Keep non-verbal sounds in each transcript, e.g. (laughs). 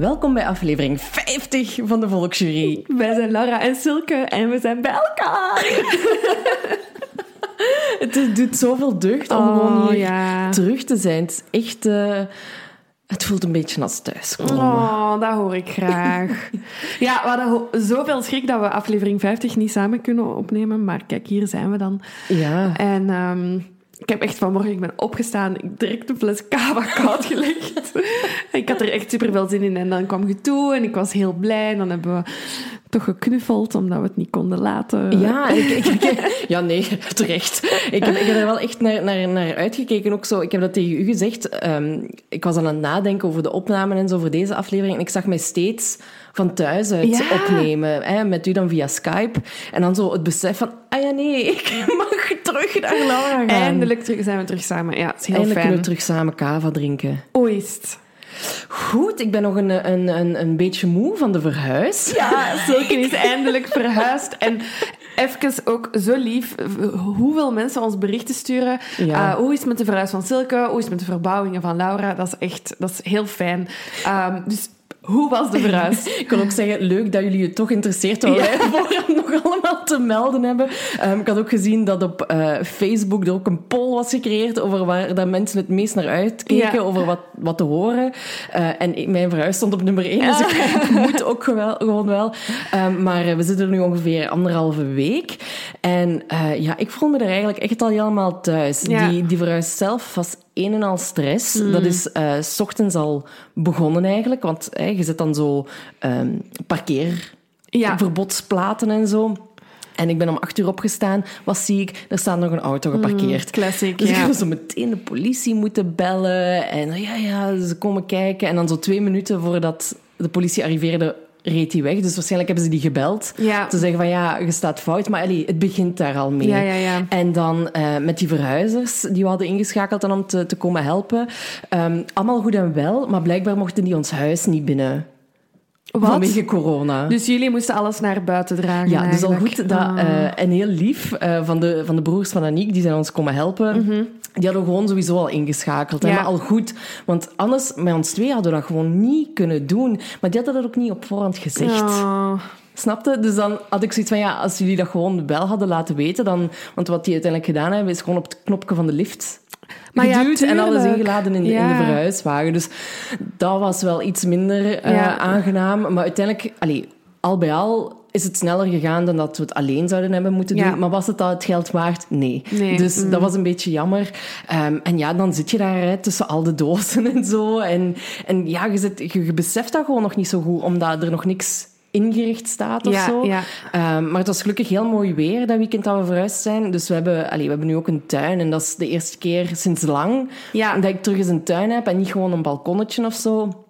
Welkom bij aflevering 50 van de Volksjury. Wij zijn Laura en Silke en we zijn bij elkaar. (laughs) Het doet zoveel deugd om Oh, gewoon hier ja. terug te zijn. Het is echt... eh, het voelt een beetje als thuiskomen. Oh, dat hoor ik graag. (laughs) Ja, we hadden zoveel schrik dat we aflevering 50 niet samen kunnen opnemen. Maar kijk, hier zijn we dan. Ja. En ehm, ik heb echt vanmorgen, ik ben opgestaan, ik direct een fles kava koud gelegd. (laughs) ik had er echt super veel zin in. En dan kwam je toe en ik was heel blij. En dan hebben we toch geknuffeld, omdat we het niet konden laten. Ja, ik, ik, ik- (laughs) ja, nee, (laughs) terecht. Ik heb, ik heb er wel echt naar, naar, naar uitgekeken. Ook zo, ik heb dat tegen u gezegd. Ehm, ik was aan het nadenken over de opnamen en zo voor deze aflevering. En ik zag mij steeds van thuis uit Ja. opnemen. Hè, met u dan via Skype. En dan zo het besef van, ah ja, nee, ik mag terug naar Laura gaan. Eindelijk terug, zijn we terug samen. Ja, het is heel Eindelijk fijn. kunnen we terug samen kava drinken. Het? Goed, ik ben nog een, een, een, een beetje moe van de verhuis. Ja, (laughs) Silke is eindelijk verhuisd. En even ook zo lief, hoeveel mensen ons berichten sturen. Ja. Eh, hoe is het met de verhuis van Silke? Hoe is het met de verbouwingen van Laura? Dat is echt dat is heel fijn. Ehm, dus hoe was de verhuis? (laughs) Ik kan ook zeggen, leuk dat jullie het toch interesseert wat wij vooraf nog allemaal te melden hebben. Ehm, ik had ook gezien dat op eh, Facebook er ook een poll was gecreëerd over waar dat mensen het meest naar uitkeken, Ja. over wat, wat te horen. Eh, en mijn verhuis stond op nummer één, dus ik, (laughs) ik moet ook gewel- gewoon wel. Ehm, maar eh, we zitten er nu ongeveer anderhalve week. En ja, ik voel me er eigenlijk echt al helemaal thuis. Ja. Die, die verhuis zelf was een en al stress. Dat is eh, s ochtends al begonnen eigenlijk, want je zet dan zo ehm parkeer Ja. verbodsplaten en zo. En ik ben om acht uur opgestaan. Wat zie ik? Er staat nog een auto geparkeerd. Classic, Dus ik ja. heb zo meteen de politie moeten bellen. En ja, ja, ze komen kijken. En dan zo twee minuten voordat de politie arriveerde, reed hij weg. Dus waarschijnlijk hebben ze die gebeld. Ja. Te zeggen van, ja, je staat fout. Maar allee, het begint daar al mee. Ja, ja, ja. En dan eh, met die verhuizers, die we hadden ingeschakeld dan om te, te komen helpen. Ehm, allemaal goed en wel, maar blijkbaar mochten die ons huis niet binnen. Wat? Vanwege corona. Dus jullie moesten alles naar buiten dragen Ja, dus al goed dat, Ah. eh, en heel lief eh, van, de, van de broers van Aniek, die zijn ons komen helpen. Die hadden we gewoon sowieso al ingeschakeld. hè. Mhm. Maar al goed, want anders, met ons twee hadden we dat gewoon niet kunnen doen. Maar die hadden dat ook niet op voorhand gezegd. Oh. Snapte? Dus dan had ik zoiets van, ja, als jullie dat gewoon wel hadden laten weten, dan... Want wat die uiteindelijk gedaan hebben, is gewoon op het knopje van de lift Maar ja, geduwd en alles ingeladen in, de- in de verhuiswagen. Dus dat was wel iets minder eh, aangenaam. Maar uiteindelijk, allee, al bij al is het sneller gegaan dan dat we het alleen zouden hebben moeten doen. Ja. Maar was het dat het geld waard? Nee. Nee. Dus Mm. dat was een beetje jammer. Ehm, en ja, dan zit je daar hè, tussen al de dozen en zo. En, en ja, je, zit, je, je beseft dat gewoon nog niet zo goed, omdat er nog niks ingericht staat of Ja, zo. ja. Ehm, maar het was gelukkig heel mooi weer dat weekend dat we verhuisd zijn. Dus we hebben, allee, we hebben nu ook een tuin. En dat is de eerste keer sinds lang Ja. dat ik terug eens een tuin heb en niet gewoon een balkonnetje of zo.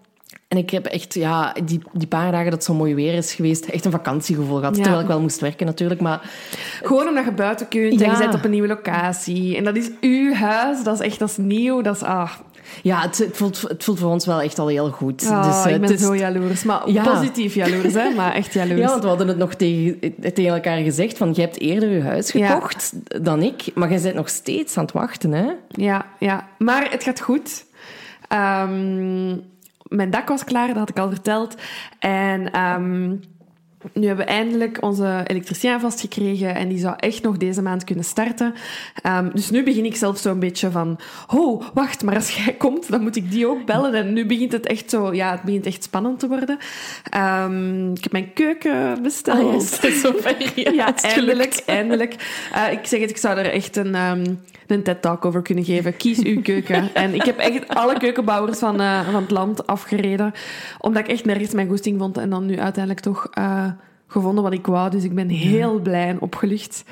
En ik heb echt, ja, die, die paar dagen dat het zo mooi weer is geweest, echt een vakantiegevoel gehad. Ja. Terwijl ik wel moest werken natuurlijk, maar Gewoon omdat je buiten kunt en Ja. je zit op een nieuwe locatie. En dat is uw huis, dat is echt dat is nieuw. Dat is, ah, ja, het, het, voelt, het voelt voor ons wel echt al heel goed. ah, dus, eh, ik ben zo jaloers. Maar Ja. positief jaloers, hè? Maar echt (laughs) jaloers. Ja, want we hadden het nog tegen, tegen elkaar gezegd van, jij hebt eerder je huis Ja. gekocht dan ik, maar jij bent nog steeds aan het wachten, hè? Ja, ja. Maar het gaat goed. Ehm, mijn dak was klaar, dat had ik al verteld. En ehm, nu hebben we eindelijk onze elektricien vastgekregen en die zou echt nog deze maand kunnen starten. Ehm, dus nu begin ik zelf zo een beetje van, oh, wacht, maar als jij komt, dan moet ik die ook bellen. En nu begint het echt zo, ja, het begint echt spannend te worden. Ehm, ik heb mijn keuken besteld. Ah, dat is zover. Ja, het (laughs) eindelijk, gelukt. eindelijk. Eh, ik zeg het, ik zou er echt een, ehm, een TED-talk over kunnen geven. Kies uw keuken. (laughs) En ik heb echt alle keukenbouwers van, eh, van het land afgereden, omdat ik echt nergens mijn goesting vond en dan nu uiteindelijk toch eh, gevonden wat ik wou. Dus ik ben heel blij en opgelucht.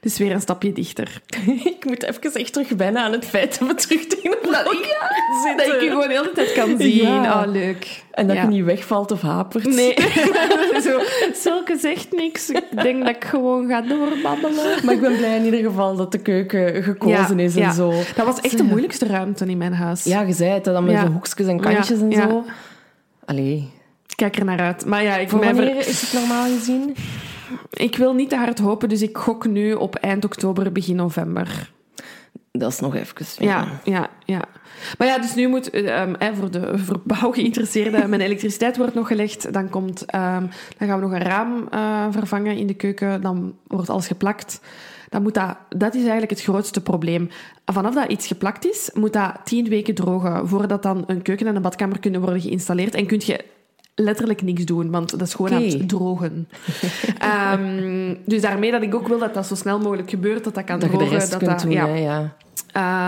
Dus weer een stapje dichter. (laughs) Ik moet even echt terug wennen aan het feit dat we terug tegenover elkaar Dat ik je gewoon de hele tijd kan (laughs) zien. Ja. Oh, leuk. En dat Ja. je niet wegvalt of hapert. Nee, (laughs) zo, Zulke zegt niks. Ik denk dat ik gewoon ga doorbabbelen. Maar ik ben blij in ieder geval dat de keuken gekozen is en zo. Dat was echt de moeilijkste ruimte in mijn huis. Ja, je zei het, dan met zo hoekjes en kantjes en zo. Allee. Ik kijk er naar uit. Maar ja, ik, Voor ver- wanneer is het normaal gezien? ik wil niet te hard hopen, dus ik gok nu op eind oktober, begin november. dat is nog even. Ja, ja, ja. Maar ja, dus nu moet, um, voor de (laughs) verbouwgeïnteresseerden, mijn elektriciteit wordt nog gelegd. Dan, komt, um, dan gaan we nog een raam uh, vervangen in de keuken. Dan wordt alles geplakt. Dan moet dat, dat is eigenlijk het grootste probleem. Vanaf dat iets geplakt is, moet dat tien weken drogen voordat dan een keuken en een badkamer kunnen worden geïnstalleerd. En kun je letterlijk niks doen, want dat is gewoon aan het drogen. um, (laughs) dus daarmee dat ik ook wil dat dat zo snel mogelijk gebeurt, dat dat kan dat drogen. Je de rest dat kunt dat, doen, ja. hè, ja.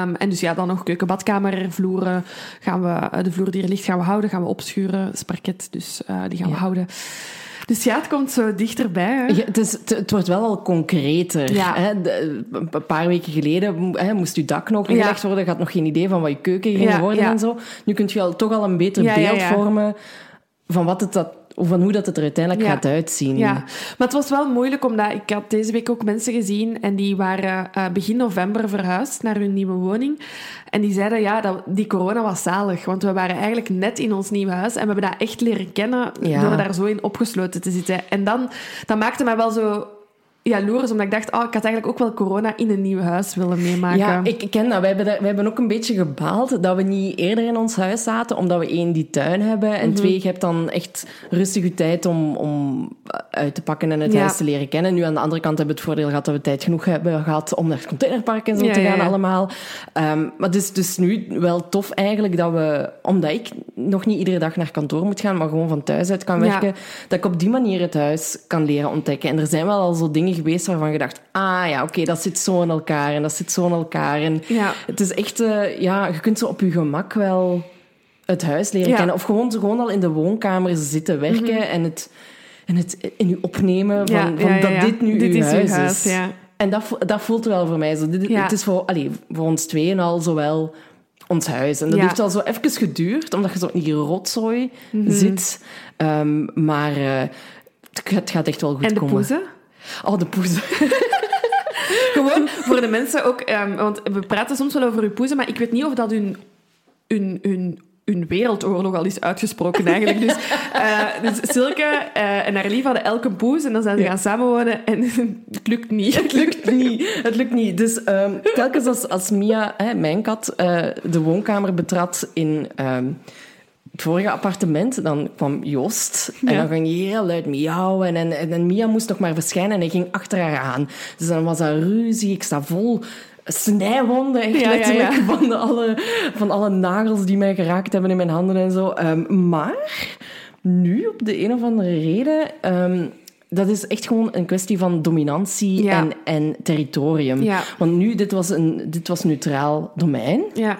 Um, en dus ja, dan nog keuken, badkamer, vloeren. Gaan we, de vloer die er ligt gaan we houden, gaan we opschuren. Dat is parket, dus uh, die gaan Ja. we houden. Dus ja, het komt zo dichterbij. Hè? Ja, het, is, het, het wordt wel al concreter. Ja. Hè? De- een paar weken geleden hè, moest je dak nog gelegd worden. Je had nog geen idee van wat je keuken ging worden en zo. Nu kun je al, toch al een beter beeld vormen van, wat het dat, of van hoe dat het er uiteindelijk Ja. gaat uitzien. Ja, maar het was wel moeilijk, omdat ik had deze week ook mensen gezien en die waren eh, begin november verhuisd naar hun nieuwe woning. En die zeiden, ja, dat, die corona was zalig, want we waren eigenlijk net in ons nieuwe huis en we hebben dat echt leren kennen Ja. door daar zo in opgesloten te zitten. En dan, dat maakte mij wel zo jaloers, omdat ik dacht, oh, ik had eigenlijk ook wel corona in een nieuw huis willen meemaken. Ja, ik ken dat. Wij hebben, daar- wij hebben ook een beetje gebaald dat we niet eerder in ons huis zaten, omdat we één, die tuin hebben. Mhm. En twee, je hebt dan echt rustig je tijd om, om uit te pakken en het Ja. huis te leren kennen. Nu, aan de andere kant hebben we het voordeel gehad dat we tijd genoeg hebben gehad om naar het containerpark en zo Ja, te ja, gaan ja. allemaal. Ehm, maar het is dus nu wel tof eigenlijk dat we, omdat ik nog niet iedere dag naar kantoor moet gaan, maar gewoon van thuis uit kan Ja. werken, dat ik op die manier het huis kan leren ontdekken. En er zijn wel al zo dingen geweest waarvan je dacht, ah ja, oké, dat zit zo in elkaar en dat zit zo in elkaar. En Ja. het is echt, eh, ja, je kunt zo op je gemak wel het huis leren Ja. Mhm. kennen. Of gewoon, gewoon al in de woonkamer zitten werken en, het, en het in je opnemen van, Ja, van dat dit nu Dit uw is uw huis huis, is. ja. En dat, dat voelt wel voor mij zo. Dit. Het is voor, allee, voor ons tweeën al zowel ons huis. En dat heeft al zo even geduurd, omdat je zo in die rotzooi Mhm. zit. Ehm, maar eh, het, het gaat echt wel goed En de komen. poezen? Oh, de poezen. (laughs) Gewoon voor de mensen ook, ehm, want we praten soms wel over uw poezen, maar ik weet niet of dat hun, hun, hun, hun wereldoorlog al is uitgesproken eigenlijk. Dus, eh, dus Silke eh, en haar lief hadden elke poes en dan zijn ze Ja. gaan samenwonen en (laughs) het lukt niet. Het lukt niet. Het lukt niet. Dus ehm, telkens als, als Mia, hè, mijn kat, eh, de woonkamer betrad in ehm, het vorige appartement, dan kwam Joost. En Ja. dan ging hij heel luid miauwen. En, en, en Mia moest nog maar verschijnen en hij ging achter haar aan. Dus dan was dat ruzie. Ik sta vol snijwonden, echt Ja, letterlijk, ja. Van, alle, van alle nagels die mij geraakt hebben in mijn handen en zo. Ehm, maar nu, op de een of andere reden... ehm, dat is echt gewoon een kwestie van dominantie Ja. en, en territorium. Ja. Want nu, dit was, een, dit was neutraal domein. Ja.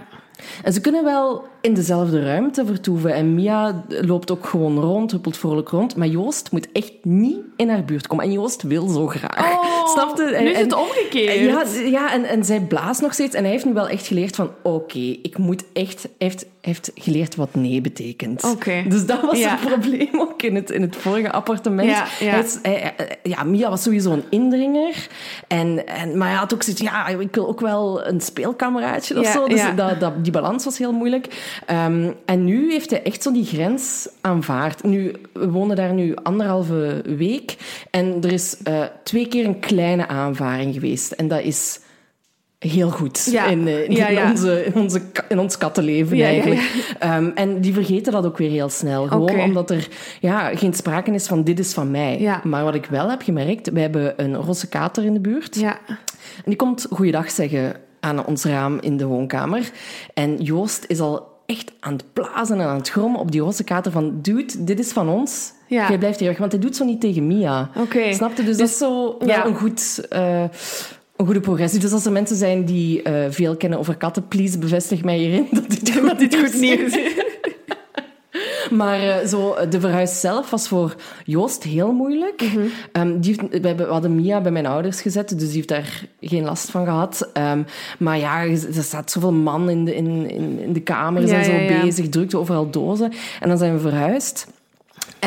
En ze kunnen wel in dezelfde ruimte vertoeven. En Mia loopt ook gewoon rond, huppelt vrolijk rond. Maar Joost moet echt niet in haar buurt komen. En Joost wil zo graag. Oh, (laughs) Snap je? En- nu is en- het omgekeerd. Ja, ja en, en zij blaast nog steeds. En hij heeft nu wel echt geleerd van... Oké, ik moet echt... Hij heeft, heeft geleerd wat nee betekent. Oké. Dus dat was Ja. het probleem ook in het, in het vorige appartement. Ja, ja. Hij is- hij- hij- ja, Mia was sowieso een indringer. En, en, maar hij had ook zoiets... Ja, ik wil ook wel een speelkameraadje of zo. Dus ja. dat, dat, die balans was heel moeilijk. Ehm, en nu heeft hij echt zo die grens aanvaard. Nu, we wonen daar nu anderhalve week. En er is eh, twee keer een kleine aanvaring geweest. En dat is heel goed Ja. in, eh, in, Ja, ja. Onze, in, onze, in ons kattenleven eigenlijk. Ehm, en die vergeten dat ook weer heel snel. Gewoon omdat er ja, geen sprake is van dit is van mij. Maar wat ik wel heb gemerkt, we hebben een rosse kater in de buurt. Ja. En die komt goeiedag zeggen aan ons raam in de woonkamer. En Joost is al echt aan het blazen en aan het grommen op die roze kater van... Dude, dit is van ons. Ja. Jij blijft hier weg. Want hij doet zo niet tegen Mia. Oké. Snap je? Dus, dat is zo wel ja. een, goed, eh, een goede progressie. Dus als er mensen zijn die eh, veel kennen over katten, please bevestig mij hierin (laughs) (laughs) dat dit goed, (laughs) Dat dit goed nieuws is. Maar eh, zo, de verhuis zelf was voor Joost heel moeilijk. Mhm. Ehm, die heeft, we, hadden Mia bij mijn ouders gezet, dus die heeft daar geen last van gehad. Ehm, maar ja, er staat zoveel man in de, in, in, in de kamers Ja, en zo ja, bezig, drukte overal dozen. En dan zijn we verhuisd.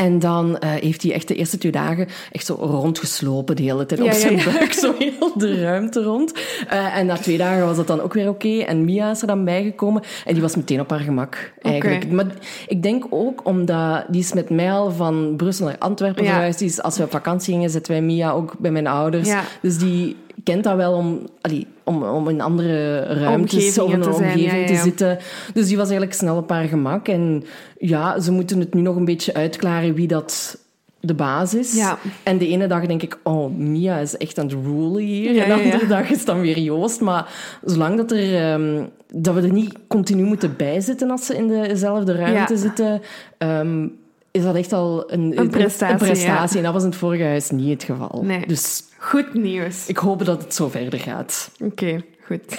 En dan eh, heeft hij echt de eerste twee dagen echt zo rondgeslopen de hele tijd. Ja, op zijn ja. buik, zo heel de ruimte rond. Eh, en na twee dagen was dat dan ook weer oké. En Mia is er dan bijgekomen. En die was meteen op haar gemak, eigenlijk. Maar ik denk ook omdat... Die is met mij al van Brussel naar Antwerpen verhuisd. Die is, als we op vakantie gingen, zetten wij Mia ook bij mijn ouders. Ja. Dus die kent dat wel om, allee, om, om in andere ruimtes of in een omgeving ja, ja, te zitten. Dus die was eigenlijk snel op haar gemak. En ja, ze moeten het nu nog een beetje uitklaren wie dat de baas is. En de ene dag denk ik, oh, Mia is echt aan het rulen hier. En de andere dag is dan weer Joost. Maar zolang dat, er, ehm, dat we er niet continu moeten bijzitten als ze in dezelfde ruimte zitten... ehm, is dat echt al een, Een prestatie, Een prestatie. En dat was in het vorige huis niet het geval. Nee. Dus Goed nieuws. ik hoop dat het zo verder gaat. Oké, goed. (laughs)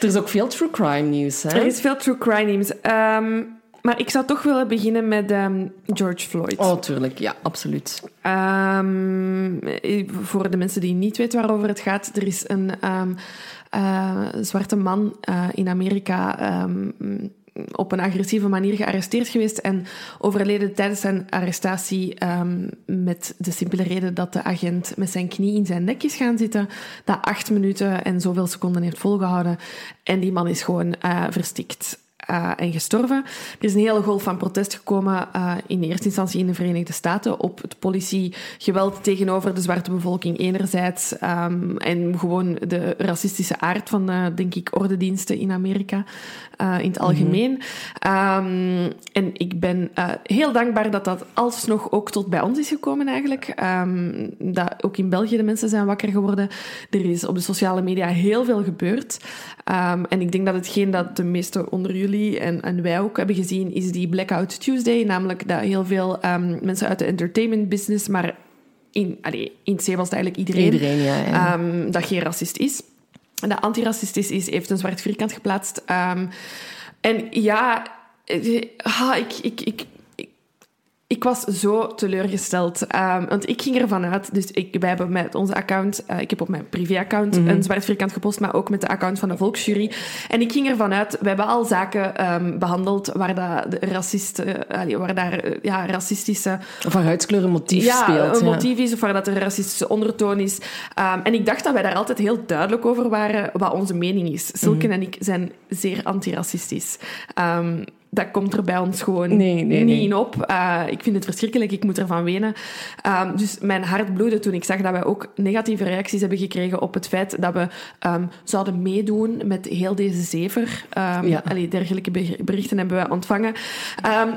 Er is ook veel true crime nieuws. Hè? Er is veel true crime nieuws. Ehm, maar ik zou toch willen beginnen met ehm, George Floyd. Oh, tuurlijk. Ja, absoluut. Ehm, eh, voor de mensen die niet weten waarover het gaat, er is een eh, zwarte man eh, in Amerika op een agressieve manier gearresteerd geweest en overleden tijdens zijn arrestatie ehm, met de simpele reden dat de agent met zijn knie in zijn nek is gaan zitten, dat acht minuten en zoveel seconden heeft volgehouden. En die man is gewoon eh, verstikt. Eh, en gestorven. Er is een hele golf van protest gekomen, eh, in eerste instantie in de Verenigde Staten, op het politiegeweld tegenover de zwarte bevolking enerzijds ehm, en gewoon de racistische aard van, eh, denk ik, ordendiensten in Amerika in het algemeen. Ehm, en ik ben heel dankbaar dat dat alsnog ook tot bij ons is gekomen eigenlijk. Ehm, dat ook in België de mensen zijn wakker geworden. Er is op de sociale media heel veel gebeurd. En ik denk dat hetgeen dat de meesten onder jullie en, en wij ook hebben gezien, is die Blackout Tuesday. Namelijk dat heel veel ehm, mensen uit de entertainment business, maar in, allee, in C was het eigenlijk iedereen, Iedereen, ja. ja. ehm, dat geen racist is. En dat antiracistisch is, heeft een zwart vierkant geplaatst. Ehm, en ja, eh, ah, ik, ik, ik, ik, was zo teleurgesteld. Ehm, want ik ging ervan uit, dus ik, wij hebben met onze account, eh, ik heb op mijn privé-account een zwart vierkant gepost, maar ook met de account van de Volksjury. En ik ging ervan uit, we hebben al zaken ehm, behandeld waar, dat de racisten, eh, waar daar eh, ja, racistische Of haar huidskleur een motief ja, speelt. een ja. motief is of waar dat er een racistische ondertoon is. Ehm, en ik dacht dat wij daar altijd heel duidelijk over waren wat onze mening is. Silken Mhm. en ik zijn zeer antiracistisch. Dat komt er bij ons gewoon Nee, nee, niet nee. in op. Eh, ik vind het verschrikkelijk, ik moet ervan wenen. Ehm, dus mijn hart bloedde toen ik zag dat wij ook negatieve reacties hebben gekregen op het feit dat we ehm, zouden meedoen met heel deze zever. Ehm Ja. allee, dergelijke ber- berichten hebben wij ontvangen.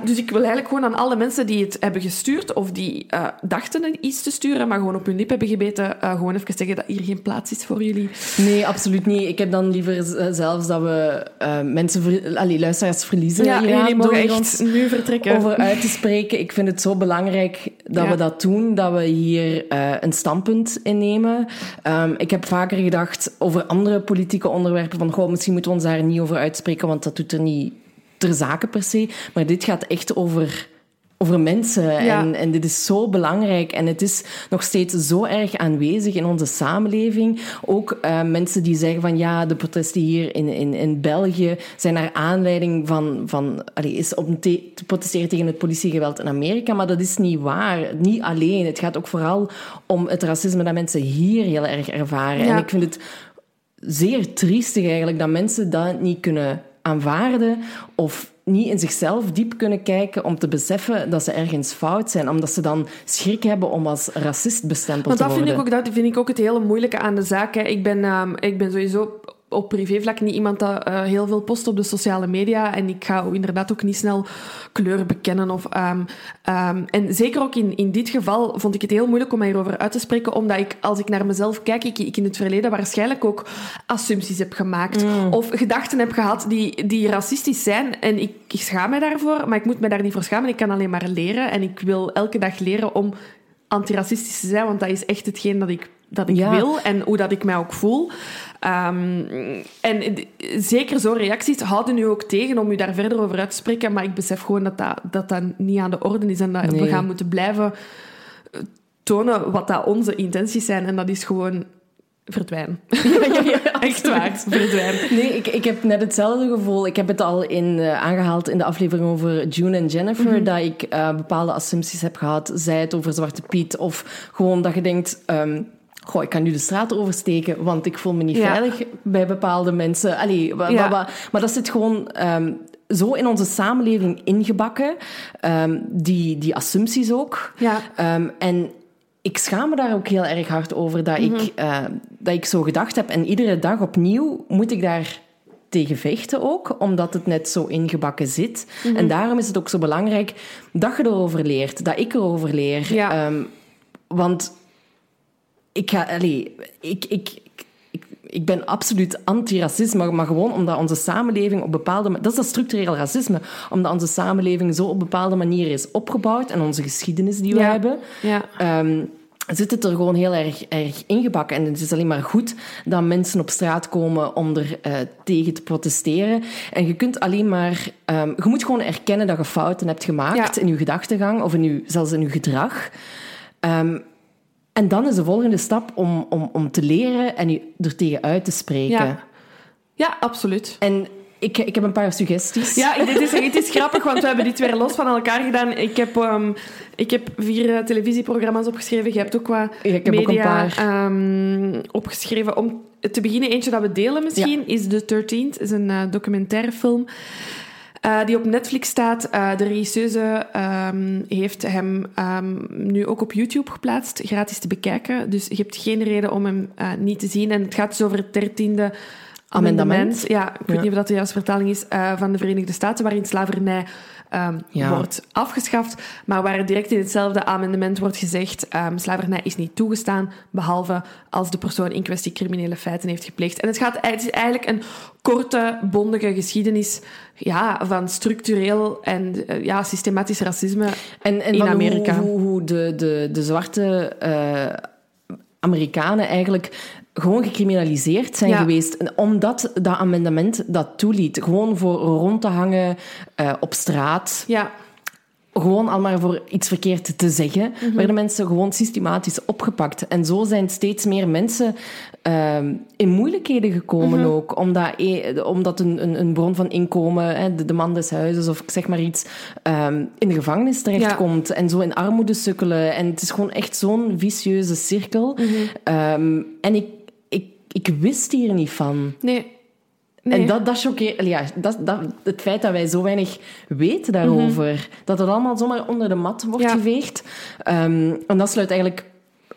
Dus ik wil eigenlijk gewoon aan alle mensen die het hebben gestuurd of die eh, dachten iets te sturen, maar gewoon op hun lip hebben gebeten, eh, gewoon even zeggen dat hier geen plaats is voor jullie. Nee, absoluut niet. Ik heb dan liever zelfs dat we mensen, allee, luisteraars verliezen. Ja, jullie mogen echt nu vertrekken. over uit te spreken. Ik vind het zo belangrijk dat Ja. we dat doen, dat we hier eh, een standpunt innemen. Ehm, ik heb vaker gedacht over andere politieke onderwerpen van, goh, misschien moeten we ons daar niet over uitspreken, want dat doet er niet ter zake per se. Maar dit gaat echt over over mensen. Ja. En, en dit is zo belangrijk. En het is nog steeds zo erg aanwezig in onze samenleving. Ook eh, mensen die zeggen van ja, de protesten hier in, in, in België zijn naar aanleiding van, van allee, is om te, te protesteren tegen het politiegeweld in Amerika. Maar dat is niet waar. Niet alleen. Het gaat ook vooral om het racisme dat mensen hier heel erg ervaren. Ja. En ik vind het zeer triestig eigenlijk dat mensen dat niet kunnen aanvaarden of niet in zichzelf diep kunnen kijken om te beseffen dat ze ergens fout zijn, omdat ze dan schrik hebben om als racist bestempeld Want te dat worden. vind, ik ook, dat vind ik ook het hele moeilijke aan de zaak. Hè. Ik, ben, ehm, ik ben sowieso op privévlak niet iemand dat eh, heel veel post op de sociale media. En ik ga inderdaad ook niet snel kleur bekennen. Of, ehm, ehm, en zeker ook in, in dit geval vond ik het heel moeilijk om mij hierover uit te spreken. Omdat ik, als ik naar mezelf kijk, ik, ik in het verleden waarschijnlijk ook assumpties heb gemaakt. Of gedachten heb gehad die, die racistisch zijn. En ik, ik schaam me daarvoor, maar ik moet me daar niet voor schamen. Ik kan alleen maar leren. En ik wil elke dag leren om antiracistisch te zijn, want dat is echt hetgeen dat ik, dat ik Ja. wil en hoe dat ik mij ook voel. Ehm, en zeker zo'n reacties houden u ook tegen om u daar verder over uit te spreken, maar ik besef gewoon dat dat, dat, dat niet aan de orde is en dat we gaan moeten blijven eh, tonen wat dat onze intenties zijn en dat is gewoon verdwijnen. (laughs) echt waar, verdwijnen. Nee, ik, ik heb net hetzelfde gevoel. Ik heb het al in, eh, aangehaald in de aflevering over June en Jennifer, Mhm. dat ik eh, bepaalde assumpties heb gehad. Zij het over Zwarte Piet, of gewoon dat je denkt... ehm, Goh, ik kan nu de straat oversteken, want ik voel me niet Ja. veilig bij bepaalde mensen. Allee, wa- wa- Ja. wa- maar dat zit gewoon ehm, zo in onze samenleving ingebakken. ehm, die, die assumpties ook. Ja. Ehm, en ik schaam me daar ook heel erg hard over dat, ik, eh, dat ik zo gedacht heb. En iedere dag opnieuw moet ik daar tegen vechten ook, omdat het net zo ingebakken zit. En daarom is het ook zo belangrijk dat je erover leert, dat ik erover leer. Ja. Want ik ga, allee, ik, ik, ik, ik ben absoluut anti-racisme, maar gewoon omdat onze samenleving op bepaalde dat is dat structureel racisme, omdat onze samenleving zo op bepaalde manieren is opgebouwd en onze geschiedenis die we Ja. hebben, Ja. ehm, zit het er gewoon heel erg, erg ingebakken. En het is alleen maar goed dat mensen op straat komen om er eh, tegen te protesteren. En je kunt alleen maar... ehm, je moet gewoon erkennen dat je fouten hebt gemaakt Ja. in je gedachtegang of in je, zelfs in je gedrag. Ehm, en dan is de volgende stap om, om, om te leren en je er tegen uit te spreken. Ja. ja, absoluut. En ik, ik heb een paar suggesties. Ja, dit is, het is grappig, want we hebben dit weer los van elkaar gedaan. Ik heb, ehm, ik heb vier eh, televisieprogramma's opgeschreven. Je hebt ook wat Ja, ik heb ook een media paar. ehm, opgeschreven. Om te beginnen, eentje dat we delen misschien, is The 13th. is een uh, documentaire film. Uh, die op Netflix staat. Uh, de regisseuse um, heeft hem um, nu ook op YouTube geplaatst, gratis te bekijken. Dus je hebt geen reden om hem uh, niet te zien. En het gaat dus over het dertiende amendement. Ja, ik weet ja. niet of dat de juiste vertaling is van de Verenigde Staten, waarin slavernij um, ja. wordt afgeschaft, maar waar direct in hetzelfde amendement wordt gezegd um, slavernij is niet toegestaan, behalve als de persoon in kwestie criminele feiten heeft gepleegd. En het, gaat, het is eigenlijk een korte, bondige geschiedenis ja, van structureel en uh, ja, systematisch racisme en, en in Amerika. Hoe, hoe, hoe de, de, de zwarte uh, Amerikanen eigenlijk gewoon gecriminaliseerd zijn Ja. geweest. omdat dat amendement dat toeliet. Gewoon voor rond te hangen uh, op straat. Ja. Gewoon al maar voor iets verkeerd te zeggen, Mhm. werden mensen gewoon systematisch opgepakt. En zo zijn steeds meer mensen uh, in moeilijkheden gekomen Mhm. ook. Omdat, e- omdat een, een, een, bron van inkomen, hè, de, de, man des huizes of zeg maar iets, um, in de gevangenis terechtkomt. Ja. En zo in armoede sukkelen. En het is gewoon echt zo'n vicieuze cirkel. Mhm. Um, en ik, ik, ik wist hier niet van. Nee. Nee. En dat, dat choqueert... Ja, dat, dat, het feit dat wij zo weinig weten daarover. Mm-hmm. Dat het allemaal zomaar onder de mat wordt Ja. geveegd. Um, en dat sluit eigenlijk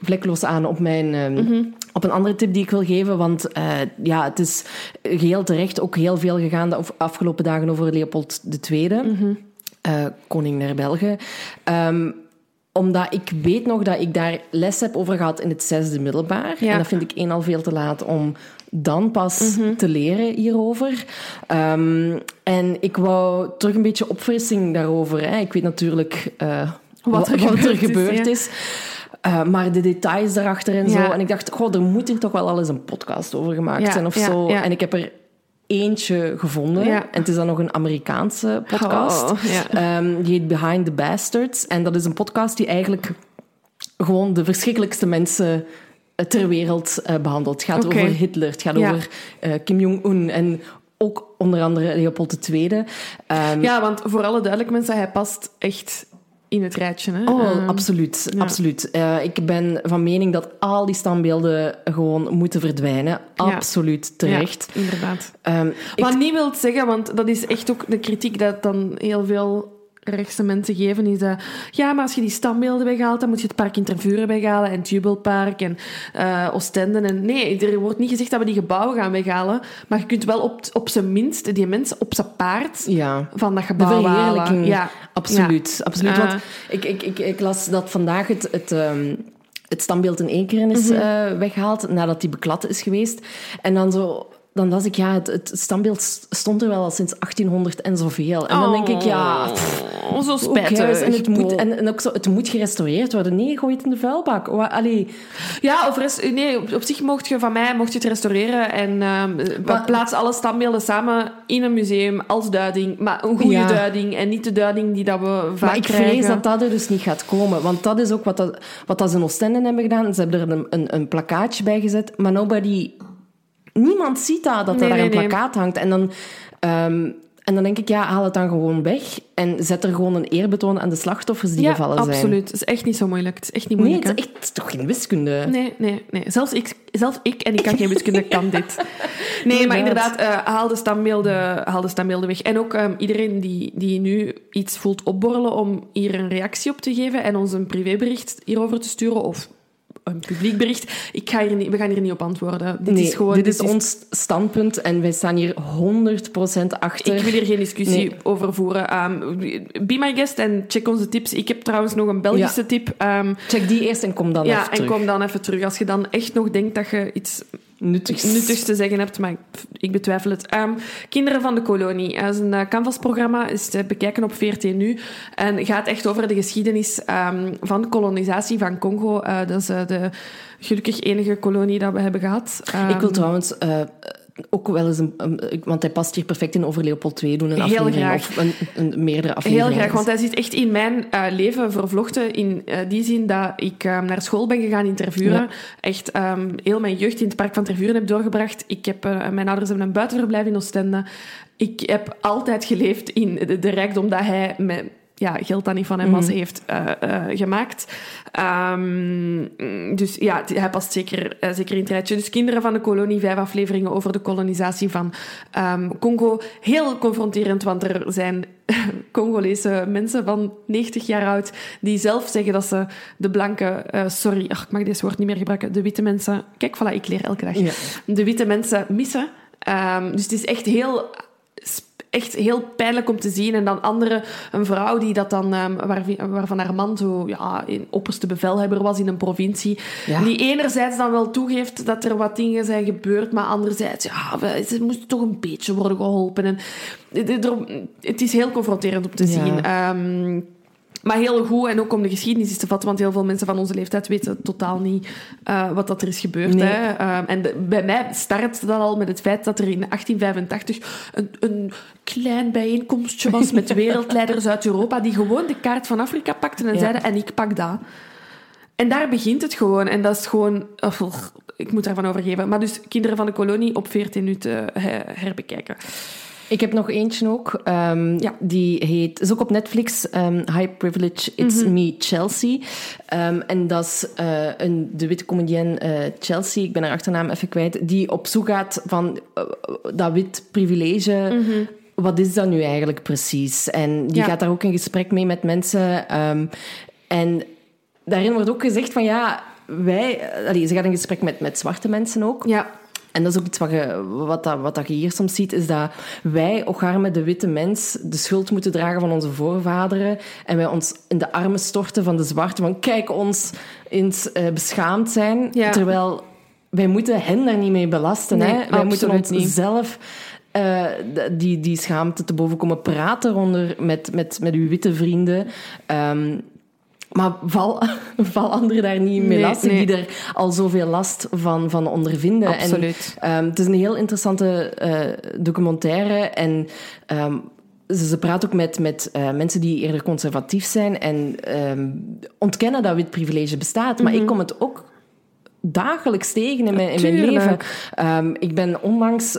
vlekloos aan op, mijn, um, Mm-hmm. op een andere tip die ik wil geven. Want uh, ja, het is geheel terecht ook heel veel gegaan de afgelopen dagen over Leopold II. Mm-hmm. Uh, koning naar België. Um, omdat ik weet nog dat ik daar les heb over gehad in het zesde middelbaar. Ja. En dat vind ik één al veel te laat om dan pas mm-hmm. te leren hierover. Um, en ik wou terug een beetje opfrissing daarover. Hè. Ik weet natuurlijk uh, wat, er (laughs) wat, gebeurd er gebeurd is. is. Uh, maar de details daarachter en Ja. zo. En ik dacht, goh, er moet hier toch wel al eens een podcast over gemaakt zijn of zo. En ik heb er eentje gevonden. Ja. En het is dan nog een Amerikaanse podcast. Oh, ja. Um, die heet Behind the Bastards. En dat is een podcast die eigenlijk gewoon de verschrikkelijkste mensen ter wereld uh, behandelt. Het gaat over Hitler, het gaat Ja. over uh, Kim Jong-un en ook onder andere Leopold II. Um, Ja, want voor alle duidelijk mensen, hij past echt in het rijtje. Hè? Oh, Ehm, absoluut. ja. absoluut. Uh, ik ben van mening dat al die standbeelden gewoon moeten verdwijnen. Absoluut terecht. Ja, inderdaad. Um, ik- Wat niet wil zeggen, want dat is echt ook de kritiek dat dan heel veel rechtse mensen geven, is dat ja, maar als je die standbeelden weghaalt, dan moet je het park in Tervuren weghalen en het Jubelpark en uh, Oostende. En nee, er wordt niet gezegd dat we die gebouwen gaan weghalen, maar je kunt wel op, op zijn minst die mensen op zijn paard ja. van dat De gebouw halen. verheerlijking. Ja. Absoluut. absoluut. Uh. Want ik, ik, ik, ik las dat vandaag het... het um, het standbeeld in één keer is uh, weggehaald nadat die beklad is geweest. En dan zo... Dan las ik, ja, het, het standbeeld stond er wel al sinds 1800 en zoveel. En dan denk ik, ja... Pff, Oh, zo spijtig. En, het moet, en, en ook zo, het moet gerestaureerd worden. Nee, gooi het in de vuilbak. Allee, Ja, of rest, nee, op, op zich mocht je van mij mocht je het restaureren en ehm, Maar- plaats alle standbeelden samen in een museum als duiding, maar een goede Ja. duiding en niet de duiding die dat we vaak Maar ik krijgen. vrees dat dat er dus niet gaat komen. Want dat is ook wat, dat, wat dat ze in Oostende hebben gedaan. Ze hebben er een, een, een plakkaatje bij gezet, maar nobody... Niemand ziet dat, dat er Nee, daar nee, een nee. plakkaat hangt. En dan, ehm, en dan denk ik, ja, haal het dan gewoon weg. En zet er gewoon een eerbetoon aan de slachtoffers die ja, gevallen zijn. absoluut. Het is echt niet zo moeilijk. Het is echt niet Nee, moeilijk. het is, echt, het is toch geen wiskunde? Nee, nee, nee. Zelfs ik, zelfs ik, en ik kan geen wiskunde, kan dit. Nee, maar Inderdaad. eh, haal, de standbeelden, haal de standbeelden weg. En ook ehm, iedereen die, die nu iets voelt opborrelen om hier een reactie op te geven en ons een privébericht hierover te sturen of een publiek bericht. Ik ga hier niet, we gaan hier niet op antwoorden. Dit Nee, is gewoon... dit is ons standpunt en wij staan hier 100% achter. Ik wil hier geen discussie Nee. over voeren. Ehm, be my guest en check onze tips. Ik heb trouwens nog een Belgische Ja. tip. Ehm, Check die eerst en kom dan ja, even en terug. kom dan even terug. Als je dan echt nog denkt dat je iets Nuttigs te zeggen hebt, maar ik, ik betwijfel het. Ehm, Kinderen van de Kolonie. Dat is een uh, Canvas-programma, is te bekijken op VRT nu. En gaat echt over de geschiedenis ehm, van de kolonisatie van Congo. Eh, dat is eh, de gelukkig enige kolonie dat we hebben gehad. Ik wil Ehm, trouwens eh, ook wel eens een, een- Want hij past hier perfect in over Leopold II doen. Een Heel aflevering graag. of een, een meerdere Heel afleveringen. graag, want hij zit echt in mijn eh, leven vervlochten. In eh, die zin dat ik eh, naar school ben gegaan in Tervuren. Ja. Echt ehm, heel mijn jeugd in het park van Tervuren heb doorgebracht. Ik heb, eh, mijn ouders hebben een buitenverblijf in Oostende. Ik heb altijd geleefd in de, de rijkdom dat hij met ja, geld dat niet van hem was, Mhm. heeft eh, eh, gemaakt. Ehm, dus ja, hij past zeker, eh, zeker in het rijtje. Dus Kinderen van de Kolonie, vijf afleveringen over de kolonisatie van ehm, Congo. Heel confronterend, want er zijn (laughs) Congolese mensen van 90 jaar oud die zelf zeggen dat ze de blanke... sorry, ach, ik mag deze woord niet meer gebruiken. De witte mensen... Kijk, voilà, ik leer elke dag. Ja. De witte mensen missen. Ehm, dus het is echt heel echt heel pijnlijk om te zien. En dan andere, een vrouw die dat dan, ehm, waar, waarvan haar man zo ja, in opperste bevelhebber was in een provincie. Ja. Die enerzijds dan wel toegeeft dat er wat dingen zijn gebeurd, maar anderzijds, ja, we- ze moesten toch een beetje worden geholpen. En het- het- is heel confronterend om te Ja. zien. Ehm, maar heel goed, en ook om de geschiedenis eens te vatten, want heel veel mensen van onze leeftijd weten totaal niet eh, wat dat er is gebeurd. Nee. Hè. Ehm, en de- bij mij start dat al met het feit dat er in 1885 een, een klein bijeenkomstje was met (laughs) wereldleiders uit Europa die gewoon de kaart van Afrika pakten en Ja. zeiden, en ik pak dat. En daar begint het gewoon. En dat is gewoon... oh, ik moet daarvan overgeven. Maar dus Kinderen van de Kolonie op 14 minuten her- herbekijken. Ik heb nog eentje ook. ehm, Ja. Die heet, is ook op Netflix, ehm, High Privilege, It's Mhm. Me, Chelsea. Ehm, en dat is eh, een, de witte comedienne eh, Chelsea, ik ben haar achternaam even kwijt, die op zoek gaat van eh, dat wit privilege. Wat is dat nu eigenlijk precies? En die Ja. gaat daar ook in gesprek mee met mensen. en daarin wordt ook gezegd van ja, wij... allee, ze gaat in gesprek met, met zwarte mensen ook. Ja. En dat is ook iets wat je, wat, dat, wat dat je hier soms ziet, is dat wij, met de witte mens, de schuld moeten dragen van onze voorvaderen. En wij ons in de armen storten van de zwarte, van kijk ons eens eh, beschaamd zijn. Ja. Terwijl wij moeten hen daar niet mee belasten. Nee, hè? Wij moeten absoluut ons niet. zelf eh, die, die schaamte te boven komen praten ronder, met, met, met uw witte vrienden. Ehm, maar val, (laughs) val anderen daar niet mee Nee, die er al zoveel last van, van ondervinden. En, Absoluut. Ehm, het is een heel interessante eh, documentaire en ehm, ze, ze praat ook met, met eh, mensen die eerder conservatief zijn en ehm, ontkennen dat wit privilege bestaat. Maar ik kom het ook dagelijks tegen in mijn, in mijn leven. Ik ben onlangs...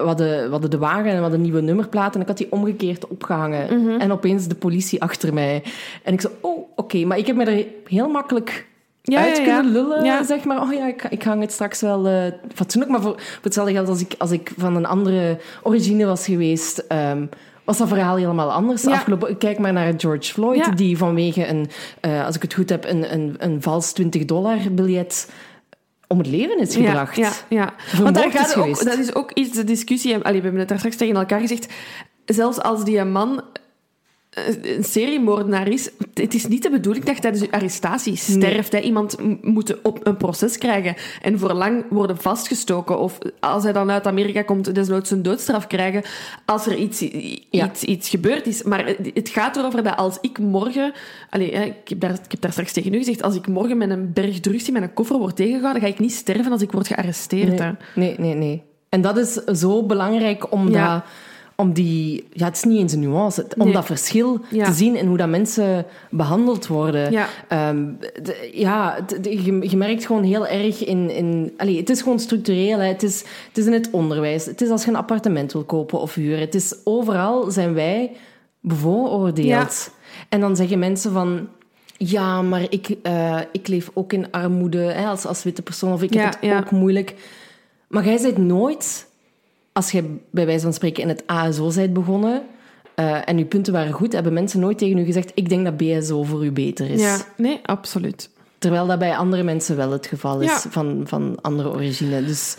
we hadden, we hadden de wagen en we hadden nieuwe nummerplaten en ik had die omgekeerd opgehangen. Mhm. En opeens de politie achter mij. En ik zo, oh, oké. Maar ik heb me er heel makkelijk Ja, uit ja, kunnen lullen, Ja. zeg maar. Oh ja, ik, ik hang het straks wel eh, fatsoenlijk. Maar voor, voor hetzelfde geld, als ik, als ik van een andere origine was geweest... ehm, was dat verhaal helemaal anders Ja. afgelopen. Kijk maar naar George Floyd, Ja. die vanwege een, eh, als ik het goed heb, een, een, een vals 20 dollar biljet om het leven is gebracht. Ja, ja, Want daar gaat ook, dat is ook iets, de discussie... Allee, we hebben het daar straks tegen elkaar gezegd. Zelfs als die man een seriemoordenaar is, het is niet de bedoeling dat je tijdens je arrestatie sterft. Hè. Iemand moet op een proces krijgen en voor lang worden vastgestoken. Of als hij dan uit Amerika komt, desnoods een doodstraf krijgen. Als er iets, Ja. iets, iets gebeurd is. Maar het- gaat erover dat als ik morgen... Allee, hè, ik, heb daar, ik heb daar straks tegen u gezegd. Als ik morgen met een berg drugs in mijn koffer word tegengehouden, ga ik niet sterven als ik word gearresteerd. Hè. Nee, nee, nee, nee. En dat is zo belangrijk om, Ja. Om die... Ja, het is niet eens een nuance. Om Nee. dat verschil Ja. te zien in hoe dat mensen behandeld worden. Ja. Ehm, de- ja, de- je, je merkt gewoon heel erg in... in allee, het is gewoon structureel. Hè. Het, is, het is in het onderwijs. Het is als je een appartement wil kopen of huren. Het is overal zijn wij bevooroordeeld. En dan zeggen mensen van... Ja, maar ik, eh, ik leef ook in armoede hè, als, als witte persoon. Of ik Ja, heb het ja. ook moeilijk. Maar jij bent nooit, als je bij wijze van spreken in het ASO bent begonnen eh, en je punten waren goed, hebben mensen nooit tegen u gezegd: Ik denk dat BSO voor u beter is. Ja, nee, absoluut. Terwijl dat bij andere mensen wel het geval is, Ja. van, van andere origine. Dus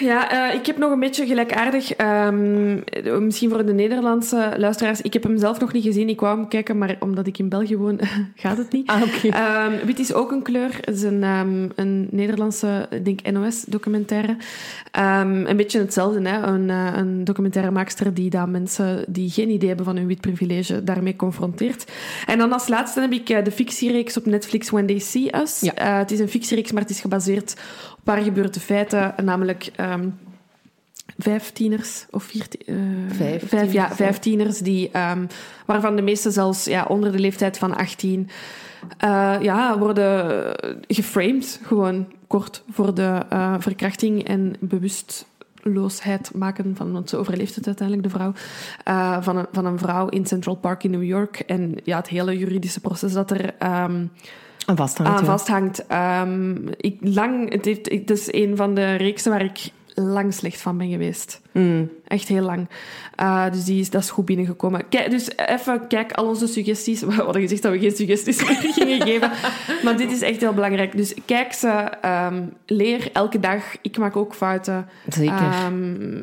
Ja, eh, ik heb nog een beetje gelijkaardig. ehm, misschien voor de Nederlandse luisteraars. Ik heb hem zelf nog niet gezien. Ik wou hem kijken, maar omdat ik in België woon, (laughs) gaat het niet. Ah. Ehm, Wit is ook een kleur. Het is een, ehm, een Nederlandse, denk NOS-documentaire. Een beetje hetzelfde, hè? Een, eh, een documentairemaakster die dan mensen die geen idee hebben van hun wit privilege daarmee confronteert. En dan als laatste heb ik eh, de fictiereeks op Netflix When They See Us. Ja. Het is een fictiereeks, maar het is gebaseerd waar gebeurde feiten, namelijk... ehm vijf tieners of vier, eh, Vijf ja, tieners, vijf tieners die, ehm, waarvan de meeste zelfs ja, onder de leeftijd van 18 eh, ja, worden geframed, gewoon kort voor de eh, verkrachting en bewustloosheid maken van, want ze overleeft het uiteindelijk, de vrouw, van, een, van een vrouw in Central Park in New York. En ja, het hele juridische proces dat er ehm, aan vasthangt. aan ja. vasthangt. Ehm, ik, lang, het, heeft, het is een van de reeksen waar ik lang slecht van ben geweest. Mm. Echt heel lang. Eh, dus die is, dat is goed binnengekomen. Kijk, dus even kijk al onze suggesties. (laughs) We hadden gezegd dat we geen suggesties meer (laughs) gingen geven. Maar dit is echt heel belangrijk. Dus kijk ze, ehm, leer elke dag. Ik maak ook fouten. Zeker. Ehm,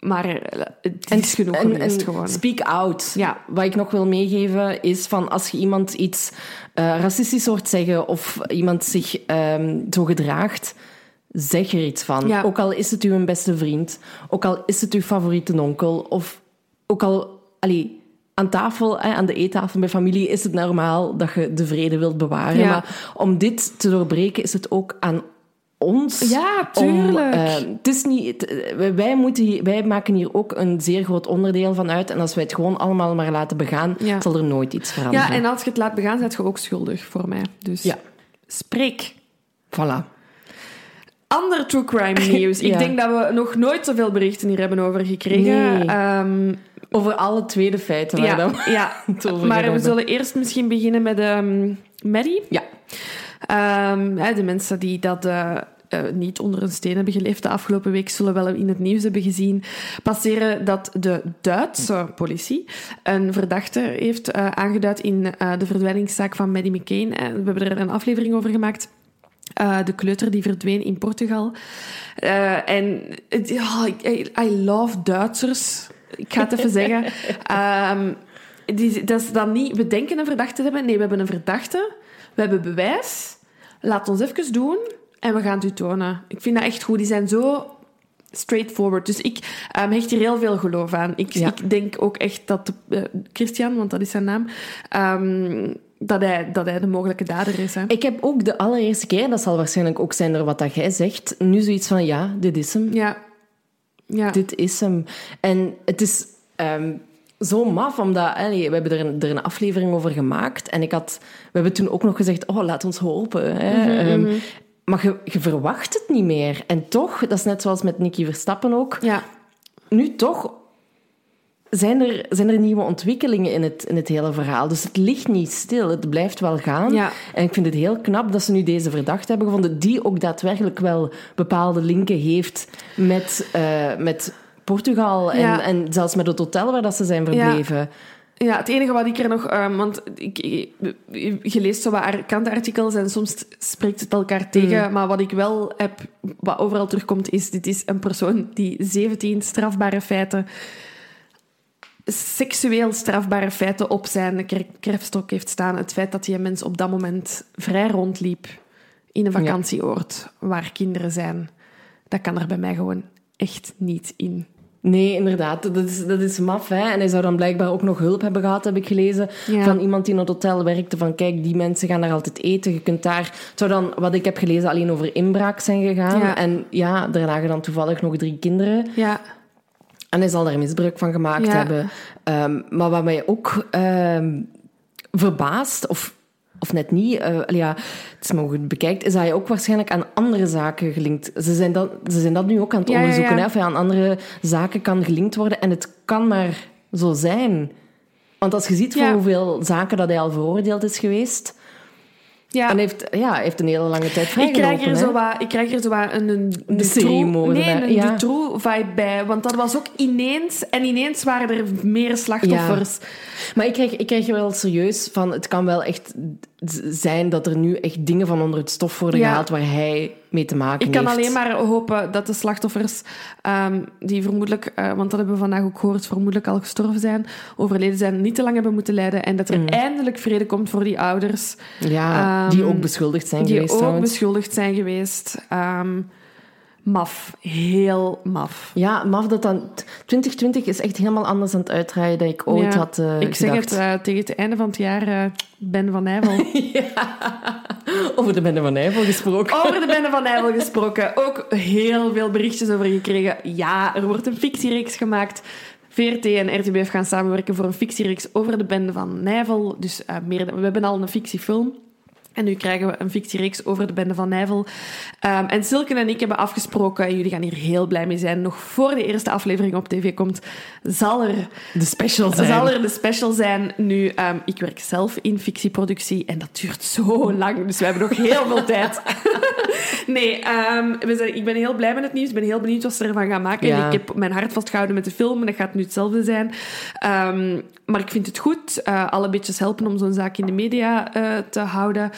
maar eh, het is genoeg en- gewoon. Speak out. Ja. Wat ik nog wil meegeven is van als je iemand iets racistisch hoort zeggen of iemand zich ehm, zo gedraagt, zeg er iets van. Ja. Ook al is het uw beste vriend, ook al is het uw favoriete onkel, of ook al allee, aan tafel, hè, aan de eettafel bij familie, is het normaal dat je de vrede wilt bewaren. Ja. Maar om dit te doorbreken is het ook aan ons. Ja, Om, tuurlijk. eh, het is niet, het- wij, moeten hier, wij maken hier ook een zeer groot onderdeel van uit. En als wij het gewoon allemaal maar laten begaan, Ja. zal er nooit iets veranderen. ja, en als je het laat begaan, zet je ook schuldig voor mij. Dus Ja. spreek. Voilà. Ander true crime (laughs) nieuws. Ik denk dat we nog nooit zoveel berichten hier hebben over gekregen. Nee. Ehm, Over alle tweede feiten waar ja, dan ja. (laughs) maar we zullen eerst misschien beginnen met ehm Maddie. Ja. Ehm, hè, de mensen die dat eh, eh, niet onder een steen hebben geleefd de afgelopen week, zullen wel in het nieuws hebben gezien passeren dat de Duitse politie een verdachte heeft eh, aangeduid in de verdwijningszaak van Maddie McCain. We hebben er een aflevering over gemaakt. De kleuter die verdween in Portugal. En ik- I, I love Duitsers. Ik ga het even (laughs) zeggen. Ehm, die, dat is dan niet, we denken een verdachte te hebben. Nee, we hebben een verdachte. We hebben bewijs. Laat ons even doen en we gaan het u tonen. Ik vind dat echt goed. Die zijn zo straightforward. Dus ik ehm, hecht hier heel veel geloof aan. Ik, Ja. ik denk ook echt dat eh, Christian, want dat is zijn naam, ehm, dat, hij, dat hij de mogelijke dader is. Hè. Ik heb ook de allereerste keer, dat zal waarschijnlijk ook zijn door wat dat jij zegt, nu zoiets van ja, dit is hem. Ja. Ja. Dit is hem. En het is ehm, zo maf, omdat allee, we hebben er een, er een aflevering over gemaakt. En ik had, we hebben toen ook nog gezegd, oh, laat ons hopen. Hè. Ehm, Maar je, je verwacht het niet meer. En toch, dat is net zoals met Nicky Verstappen ook, ja. nu toch zijn er, zijn er nieuwe ontwikkelingen in het, in het hele verhaal. Dus het ligt niet stil, het blijft wel gaan. Ja. En ik vind het heel knap dat ze nu deze verdachte hebben gevonden, die ook daadwerkelijk wel bepaalde linken heeft met, eh, met Portugal en, Ja. en zelfs met het hotel waar dat ze zijn verbleven. Ja, het enige wat ik er nog... ehm, want ik, ik- je leest zo wat ar- krantenartikels en soms spreekt het elkaar tegen. Maar wat ik wel heb, wat overal terugkomt, is... Dit is een persoon die 17 strafbare feiten... seksueel strafbare feiten op zijn krefstok heeft staan. Het feit dat die mens op dat moment vrij rondliep in een vakantieoord waar kinderen zijn, dat kan er bij mij gewoon echt niet in. Nee, inderdaad. Dat is, dat is maf. Hè? En hij zou dan blijkbaar ook nog hulp hebben gehad, heb ik gelezen. Ja. Van iemand die in het hotel werkte. Van kijk, die mensen gaan daar altijd eten. Je kunt daar... Het zou dan, wat ik heb gelezen, alleen over inbraak zijn gegaan. Ja. En ja, daar lagen dan toevallig nog drie kinderen. Ja, En hij zal daar misbruik van gemaakt Ja. hebben. Ehm, maar wat mij ook ehm, verbaast, of, of net niet, allee, ja, het is maar goed bekijkt, is dat hij ook waarschijnlijk aan andere zaken gelinkt... Ze zijn dat, ze zijn dat nu ook aan het Ja, onderzoeken, ja. Hè, of hij aan andere zaken kan gelinkt worden. En het kan maar zo zijn. Want als je ziet voor hoeveel zaken dat hij al veroordeeld is geweest... Ja. En heeft, ja, heeft een hele lange tijd Ik vrijgelopen. krijg, er zo wat, ik krijg er zo wat een, een seriemoordenaar, Nee, een ja. Dutroux-vibe bij. Want dat was ook ineens... En ineens waren er meer slachtoffers. Maar ik krijg, ik krijg wel serieus van... Het kan wel echt zijn dat er nu echt dingen van onder het stof worden Ja. gehaald waar hij mee te maken Ik kan heeft. alleen maar hopen dat de slachtoffers, ehm, die vermoedelijk, eh, want dat hebben we vandaag ook gehoord, vermoedelijk al gestorven zijn, overleden zijn, niet te lang hebben moeten lijden. En dat er eindelijk vrede komt voor die ouders. Ja, die Ehm, ook beschuldigd zijn die geweest ook trouwens. beschuldigd zijn geweest. Ehm, maf. Heel maf. Ja, maar dat dan... 2020 is echt helemaal anders aan het uitdraaien dan ik ooit Ja, had eh, Ik zeg gedacht. het eh, tegen het einde van het jaar, eh, Ben van Nijvel. (laughs) Over de Bende van Nijvel gesproken. Over de Bende van Nijvel gesproken. Ook heel veel berichtjes over gekregen. Ja, er wordt een fictiereeks gemaakt. VRT en RTBF gaan samenwerken voor een fictiereeks over de Bende van Nijvel. Dus meer, we hebben al een fictiefilm. En nu krijgen we een fictiereeks over de Bende van Nijvel. Ehm, en Silke en ik hebben afgesproken, en jullie gaan hier heel blij mee zijn, nog voor de eerste aflevering op tv komt, zal er De special zijn. zal er de special zijn. Nu, ehm, ik werk zelf in fictieproductie en dat duurt zo lang, dus we hebben nog heel veel tijd. (laughs) nee, ehm, we zijn, ik ben heel blij met het nieuws. Ik ben heel benieuwd wat ze ervan gaan maken. Ja. Ik heb mijn hart vastgehouden met de film en dat gaat nu hetzelfde zijn. Maar ik vind het goed. eh, alle beetjes helpen om zo'n zaak in de media eh, te houden.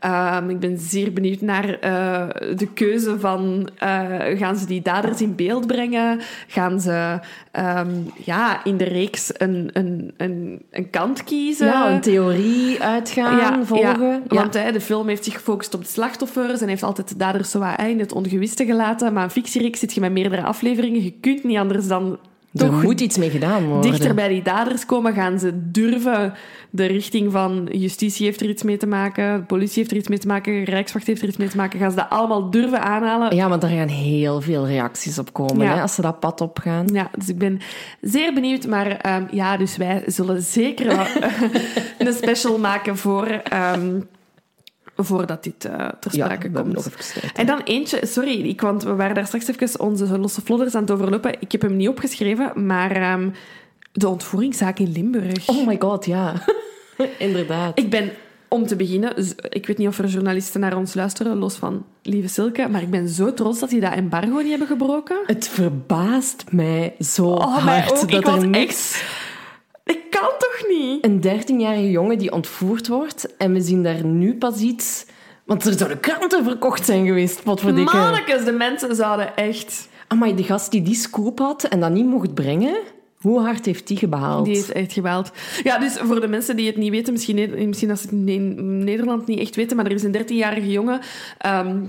Ehm, ik ben zeer benieuwd naar eh, de keuze van... eh, gaan ze die daders in beeld brengen? Gaan ze ehm, ja, in de reeks een, een, een, een kant kiezen? Ja, een theorie uitgaan, volgen. Ja. Want hè, de film heeft zich gefocust op de slachtoffers en heeft altijd de daders zo in het ongewiste gelaten. Maar een fictiereeks zit je met meerdere afleveringen. Je kunt niet anders dan er moet iets mee gedaan worden. dichter bij die daders komen. Gaan ze durven de richting van justitie heeft er iets mee te maken, politie heeft er iets mee te maken, Rijkswacht heeft er iets mee te maken. Gaan ze dat allemaal durven aanhalen? Ja, want daar gaan heel veel reacties op komen Ja. hè, als ze dat pad opgaan. Ja, dus ik ben zeer benieuwd. Maar ehm, ja, dus wij zullen zeker (laughs) (laughs) een special maken voor, ehm, voordat dit eh, ter sprake komt. nog even tijd. En dan eentje, sorry, ik, want we waren daar straks even onze losse vlodders aan het overlopen. Ik heb hem niet opgeschreven, maar ehm, de ontvoeringszaak in Limburg. Oh my god, ja. (laughs) Inderdaad. Ik ben, om te beginnen, ik weet niet of er journalisten naar ons luisteren, los van Lieve Silke, maar ik ben zo trots dat die dat embargo niet hebben gebroken. Het verbaast mij zo Oh, hard dat Ik er niks... echt... Ik kan toch niet? Een 13-jarige jongen die ontvoerd wordt en we zien daar nu pas iets... Want er zouden kranten verkocht zijn geweest, potverdikke. Mannekes, de mensen zouden echt... Amai, de gast die die scoop had en dat niet mocht brengen, hoe hard heeft die gebaald? Die is echt geweld. Ja, dus voor de mensen die het niet weten, misschien, misschien als ze het in Nederland niet echt weten, maar er is een 13-jarige jongen ehm,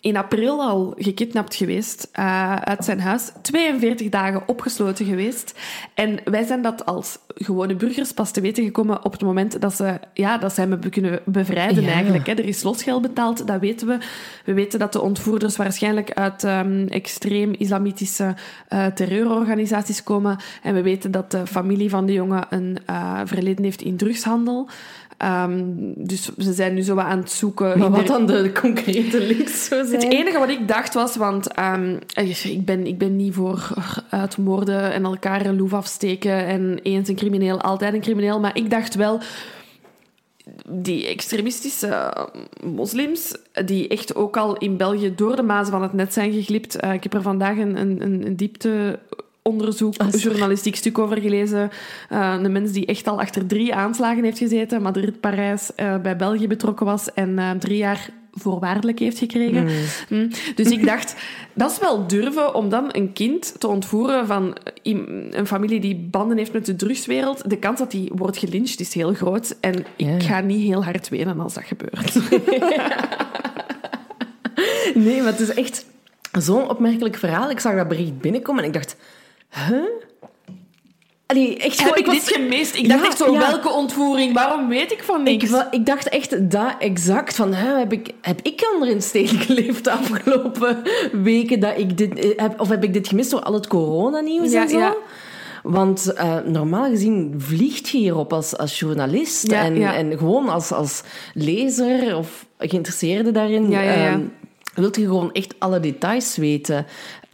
in april al gekidnapt geweest uh, uit zijn huis. 42 dagen opgesloten geweest. En wij zijn dat als gewone burgers pas te weten gekomen op het moment dat ze, ja, dat ze hem hebben kunnen bevrijden Ja. eigenlijk. Hè. Er is losgeld betaald, dat weten we. We weten dat de ontvoerders waarschijnlijk uit um, extreem islamitische uh, terreurorganisaties komen. En we weten dat de familie van de jongen een uh, verleden heeft in drugshandel. Um, dus ze zijn nu zo wat aan het zoeken. Maar wat dan de concrete links zou zijn? Het enige wat ik dacht was, want um, ik, ben, ik ben niet voor uitmoorden en elkaar een loef afsteken en eens een crimineel, altijd een crimineel, maar ik dacht wel, die extremistische moslims, die echt ook al in België door de mazen van het net zijn geglipt. Uh, ik heb er vandaag een, een, een diepte onderzoek, Ah, een journalistiek stuk over gelezen. Uh, een mens die echt al achter drie aanslagen heeft gezeten, Madrid, Parijs, uh, bij België betrokken was en uh, drie jaar voorwaardelijk heeft gekregen. Mm. Mm. Dus ik dacht, (laughs) dat is wel durven om dan een kind te ontvoeren van een familie die banden heeft met de drugswereld. De kans dat die wordt gelyncht is heel groot. En ik ga niet heel hard wenen als dat gebeurt. (laughs) (laughs) Nee, maar het is echt zo'n opmerkelijk verhaal. Ik zag dat bericht binnenkomen en ik dacht... Huh? Allee, echt Heb ik was- dit gemist? Ik dacht Ja, echt zo, ja. welke ontvoering? Waarom weet ik van niks? Ik, ik dacht echt dat exact van, hè, heb, ik, heb ik onder een steen (laughs) geleefd de afgelopen weken? Dat ik dit, eh, heb, of heb ik dit gemist door al het coronanieuws Ja, en zo? Want eh, normaal gezien vliegt je hierop als, als journalist en, en gewoon als, als lezer of geïnteresseerde daarin. Ehm, wilt je gewoon echt alle details weten.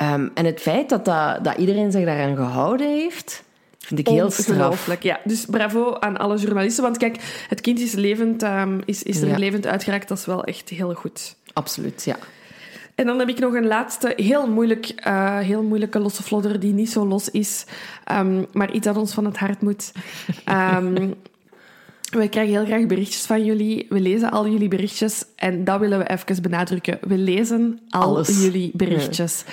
Ehm, en het feit dat, dat, dat iedereen zich daaraan gehouden heeft, vind ik heel straf. Ja. Dus bravo aan alle journalisten. Want kijk, het kind is, levend, ehm, is, is er Ja. levend uitgeraakt. Dat is wel echt heel goed. Absoluut, ja. En dan heb ik nog een laatste, heel, moeilijk, eh, heel moeilijke losse flodder die niet zo los is, ehm, maar iets dat ons van het hart moet. (laughs) we krijgen heel graag berichtjes van jullie. We lezen al jullie berichtjes en dat willen we even benadrukken. We lezen al Alles. jullie berichtjes.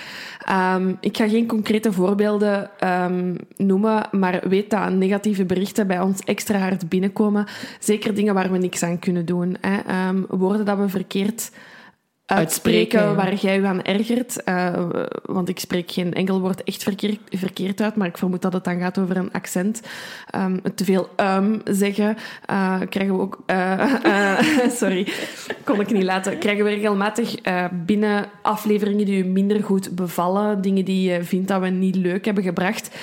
Ehm, ik ga geen concrete voorbeelden ehm, noemen, maar weet dat negatieve berichten bij ons extra hard binnenkomen. Zeker dingen waar we niks aan kunnen doen. Hè. Ehm, woorden dat we verkeerd uitspreken, waar jij je aan ergert. Eh, want ik spreek geen enkel woord echt verkeerd, verkeerd uit, maar ik vermoed dat het dan gaat over een accent. Ehm, te veel um zeggen eh, krijgen we ook... (laughs) eh, sorry, kon ik niet laten. Krijgen we regelmatig binnen afleveringen die u minder goed bevallen, dingen die je vindt dat we niet leuk hebben gebracht.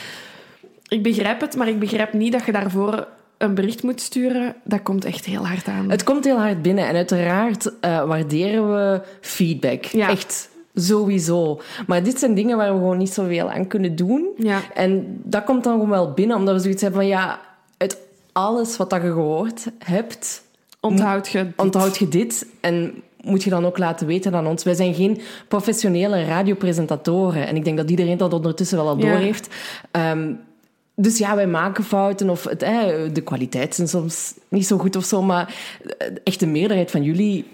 Ik begrijp het, maar ik begrijp niet dat je daarvoor een bericht moet sturen. Dat komt echt heel hard aan. Het komt heel hard binnen en uiteraard eh, waarderen we feedback. Ja. Echt, sowieso. Maar dit zijn dingen waar we gewoon niet zoveel aan kunnen doen. Ja. En dat komt dan gewoon wel binnen, omdat we zoiets hebben van ja, uit alles wat dat je gehoord hebt, Onthoud je dit. onthoud je dit en moet je dan ook laten weten aan ons. Wij zijn geen professionele radiopresentatoren. En ik denk dat iedereen dat ondertussen wel al Ja. door heeft. Ehm, dus ja, wij maken fouten of eh, de kwaliteit zijn soms niet zo goed of zo, maar echt de meerderheid van jullie...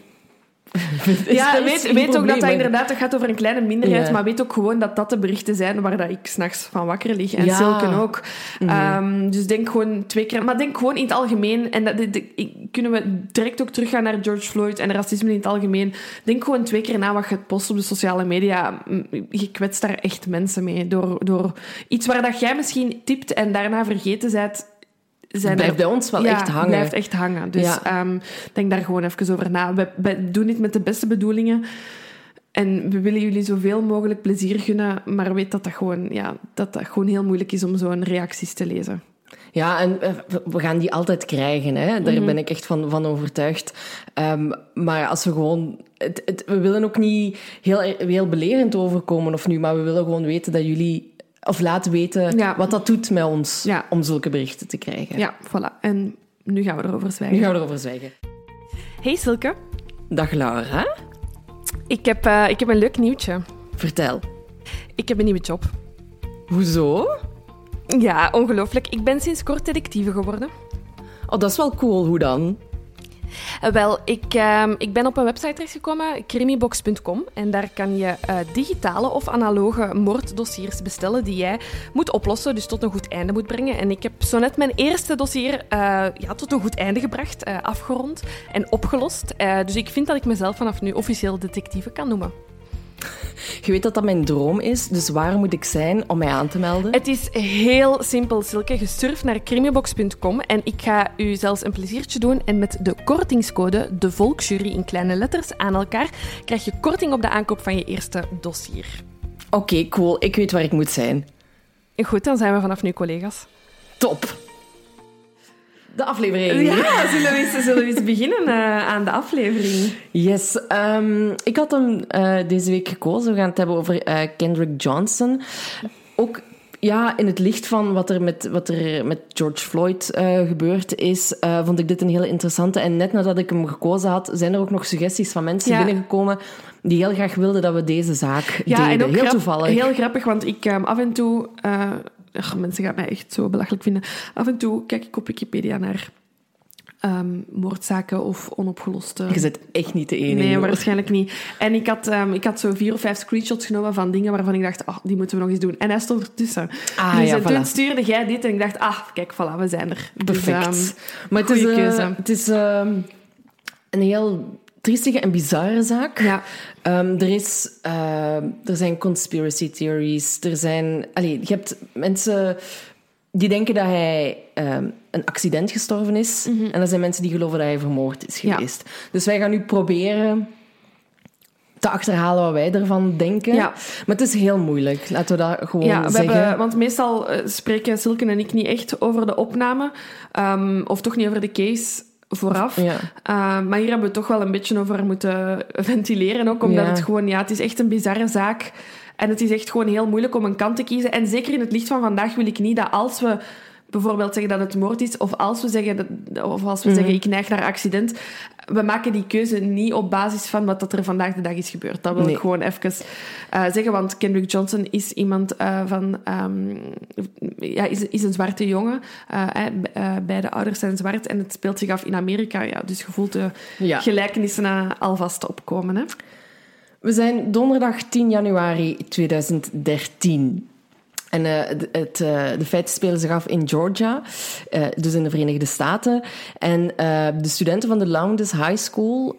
(laughs) Ja, weet, weet ook dat dat inderdaad dat gaat over een kleine minderheid, Ja. maar weet ook gewoon dat dat de berichten zijn waar dat ik s'nachts van wakker lig. En Ja. Silken ook. Mhm. Ehm, dus denk gewoon twee keer... Maar denk gewoon in het algemeen, en dat, kunnen we direct ook teruggaan naar George Floyd en racisme in het algemeen. Denk gewoon twee keer na wat je post op de sociale media. Je kwetst daar echt mensen mee. Door, door iets waar dat jij misschien typt en daarna vergeten bent... Zijn blijft bij ons wel ja, echt hangen. blijft echt hangen. Dus Ja. ehm, denk daar gewoon even over na. We, we doen dit met de beste bedoelingen. En we willen jullie zoveel mogelijk plezier gunnen. Maar weet dat dat gewoon, ja, dat dat gewoon heel moeilijk is om zo'n reacties te lezen. Ja, en eh, we- gaan die altijd krijgen. Hè? Daar ben ik echt van, van overtuigd. Ehm, maar als we gewoon... Het, het- we willen ook niet heel, heel belerend overkomen of nu, maar we willen gewoon weten dat jullie... Of laten weten Ja. wat dat doet met ons Ja. om zulke berichten te krijgen. Ja, voilà. En nu gaan we erover zwijgen. Nu gaan we erover zwijgen. Hey Silke, Dag Laura. ik heb, eh, ik heb een leuk nieuwtje. Vertel. Ik heb een nieuwe job. Hoezo? Ja, ongelooflijk. Ik ben sinds kort detectieve geworden. Oh, dat is wel cool. Hoe dan? Eh, Wel, ik, ehm, ik ben op een website terechtgekomen, crimibox.com. En daar kan je eh, digitale of analoge moorddossiers bestellen die jij moet oplossen, dus tot een goed einde moet brengen. En ik heb zo net mijn eerste dossier eh, ja, tot een goed einde gebracht, afgerond en opgelost. Dus ik vind dat ik mezelf vanaf nu officieel detectieve kan noemen. Je weet dat dat mijn droom is, dus waar moet ik zijn om mij aan te melden? Het is heel simpel, Silke. Je surft naar crimibox.com en ik ga u zelfs een pleziertje doen. En met de kortingscode De Volksjury in kleine letters aan elkaar krijg je korting op de aankoop van je eerste dossier. Oké, cool. Ik weet waar ik moet zijn. Goed, dan zijn we vanaf nu collega's. Top. De aflevering. Ja, zullen we eens, zullen we eens beginnen eh, aan de aflevering? Yes. ehm, ik had hem eh, deze week gekozen. We gaan het hebben over eh, Kendrick Johnson. Ook ja, in het licht van wat er met, wat er met George Floyd gebeurd is, vond ik dit een hele interessante. En net nadat ik hem gekozen had, zijn er ook nog suggesties van mensen Ja. binnengekomen die heel graag wilden dat we deze zaak Ja, deden. en ook heel toevallig. Heel grappig, want ik ehm, af en toe... eh, ach, mensen gaan mij echt zo belachelijk vinden. Af en toe kijk ik op Wikipedia naar ehm, moordzaken of onopgeloste... Je zit echt niet de enige. Nee, hoor. waarschijnlijk niet. En ik had, ehm, ik had zo vier of vijf screenshots genomen van dingen waarvan ik dacht, ah, die moeten we nog eens doen. En hij stond ertussen. Ah, dus ja, toen voilà. stuurde jij dit en ik dacht, ah, kijk, voilà, we zijn er. Dus, Perfect. ehm, maar het is, eh, het is ehm, een heel triestige en bizarre zaak. ja. Ehm, er, is, ehm, er zijn conspiracy theories. Er zijn... Allee, je hebt mensen die denken dat hij ehm, een accident gestorven is. En er zijn mensen die geloven dat hij vermoord is Mhm. Ja. geweest. Dus wij gaan nu proberen te achterhalen wat wij ervan denken. Ja. Maar het is heel moeilijk. Laten we dat gewoon Ja, we zeggen. hebben, want meestal eh, spreken Silken en ik niet echt over de opname. of toch niet over de case vooraf. Ja. Uh, maar hier hebben we toch wel een beetje over moeten ventileren ook. Omdat Ja. het gewoon, ja, het is echt een bizarre zaak. En het is echt gewoon heel moeilijk om een kant te kiezen. En zeker in het licht van vandaag wil ik niet dat als we bijvoorbeeld zeggen dat het moord is, of als we zeggen, dat, of als we zeggen ik neig naar accident, we maken die keuze niet op basis van wat dat er vandaag de dag is gebeurd. Dat wil Nee. ik gewoon even eh, zeggen, want Kendrick Johnson is iemand eh, van, ehm, ja, is, is een zwarte jongen. Eh, eh, beide ouders zijn zwart en het speelt zich af in Amerika. Ja, dus je voelt de Ja. gelijkenissen alvast opkomen. Hè? We zijn donderdag 10 januari 2013. En eh, het, eh, de feiten spelen zich af in Georgia, eh, dus in de Verenigde Staten. En de studenten van de Lowndes High School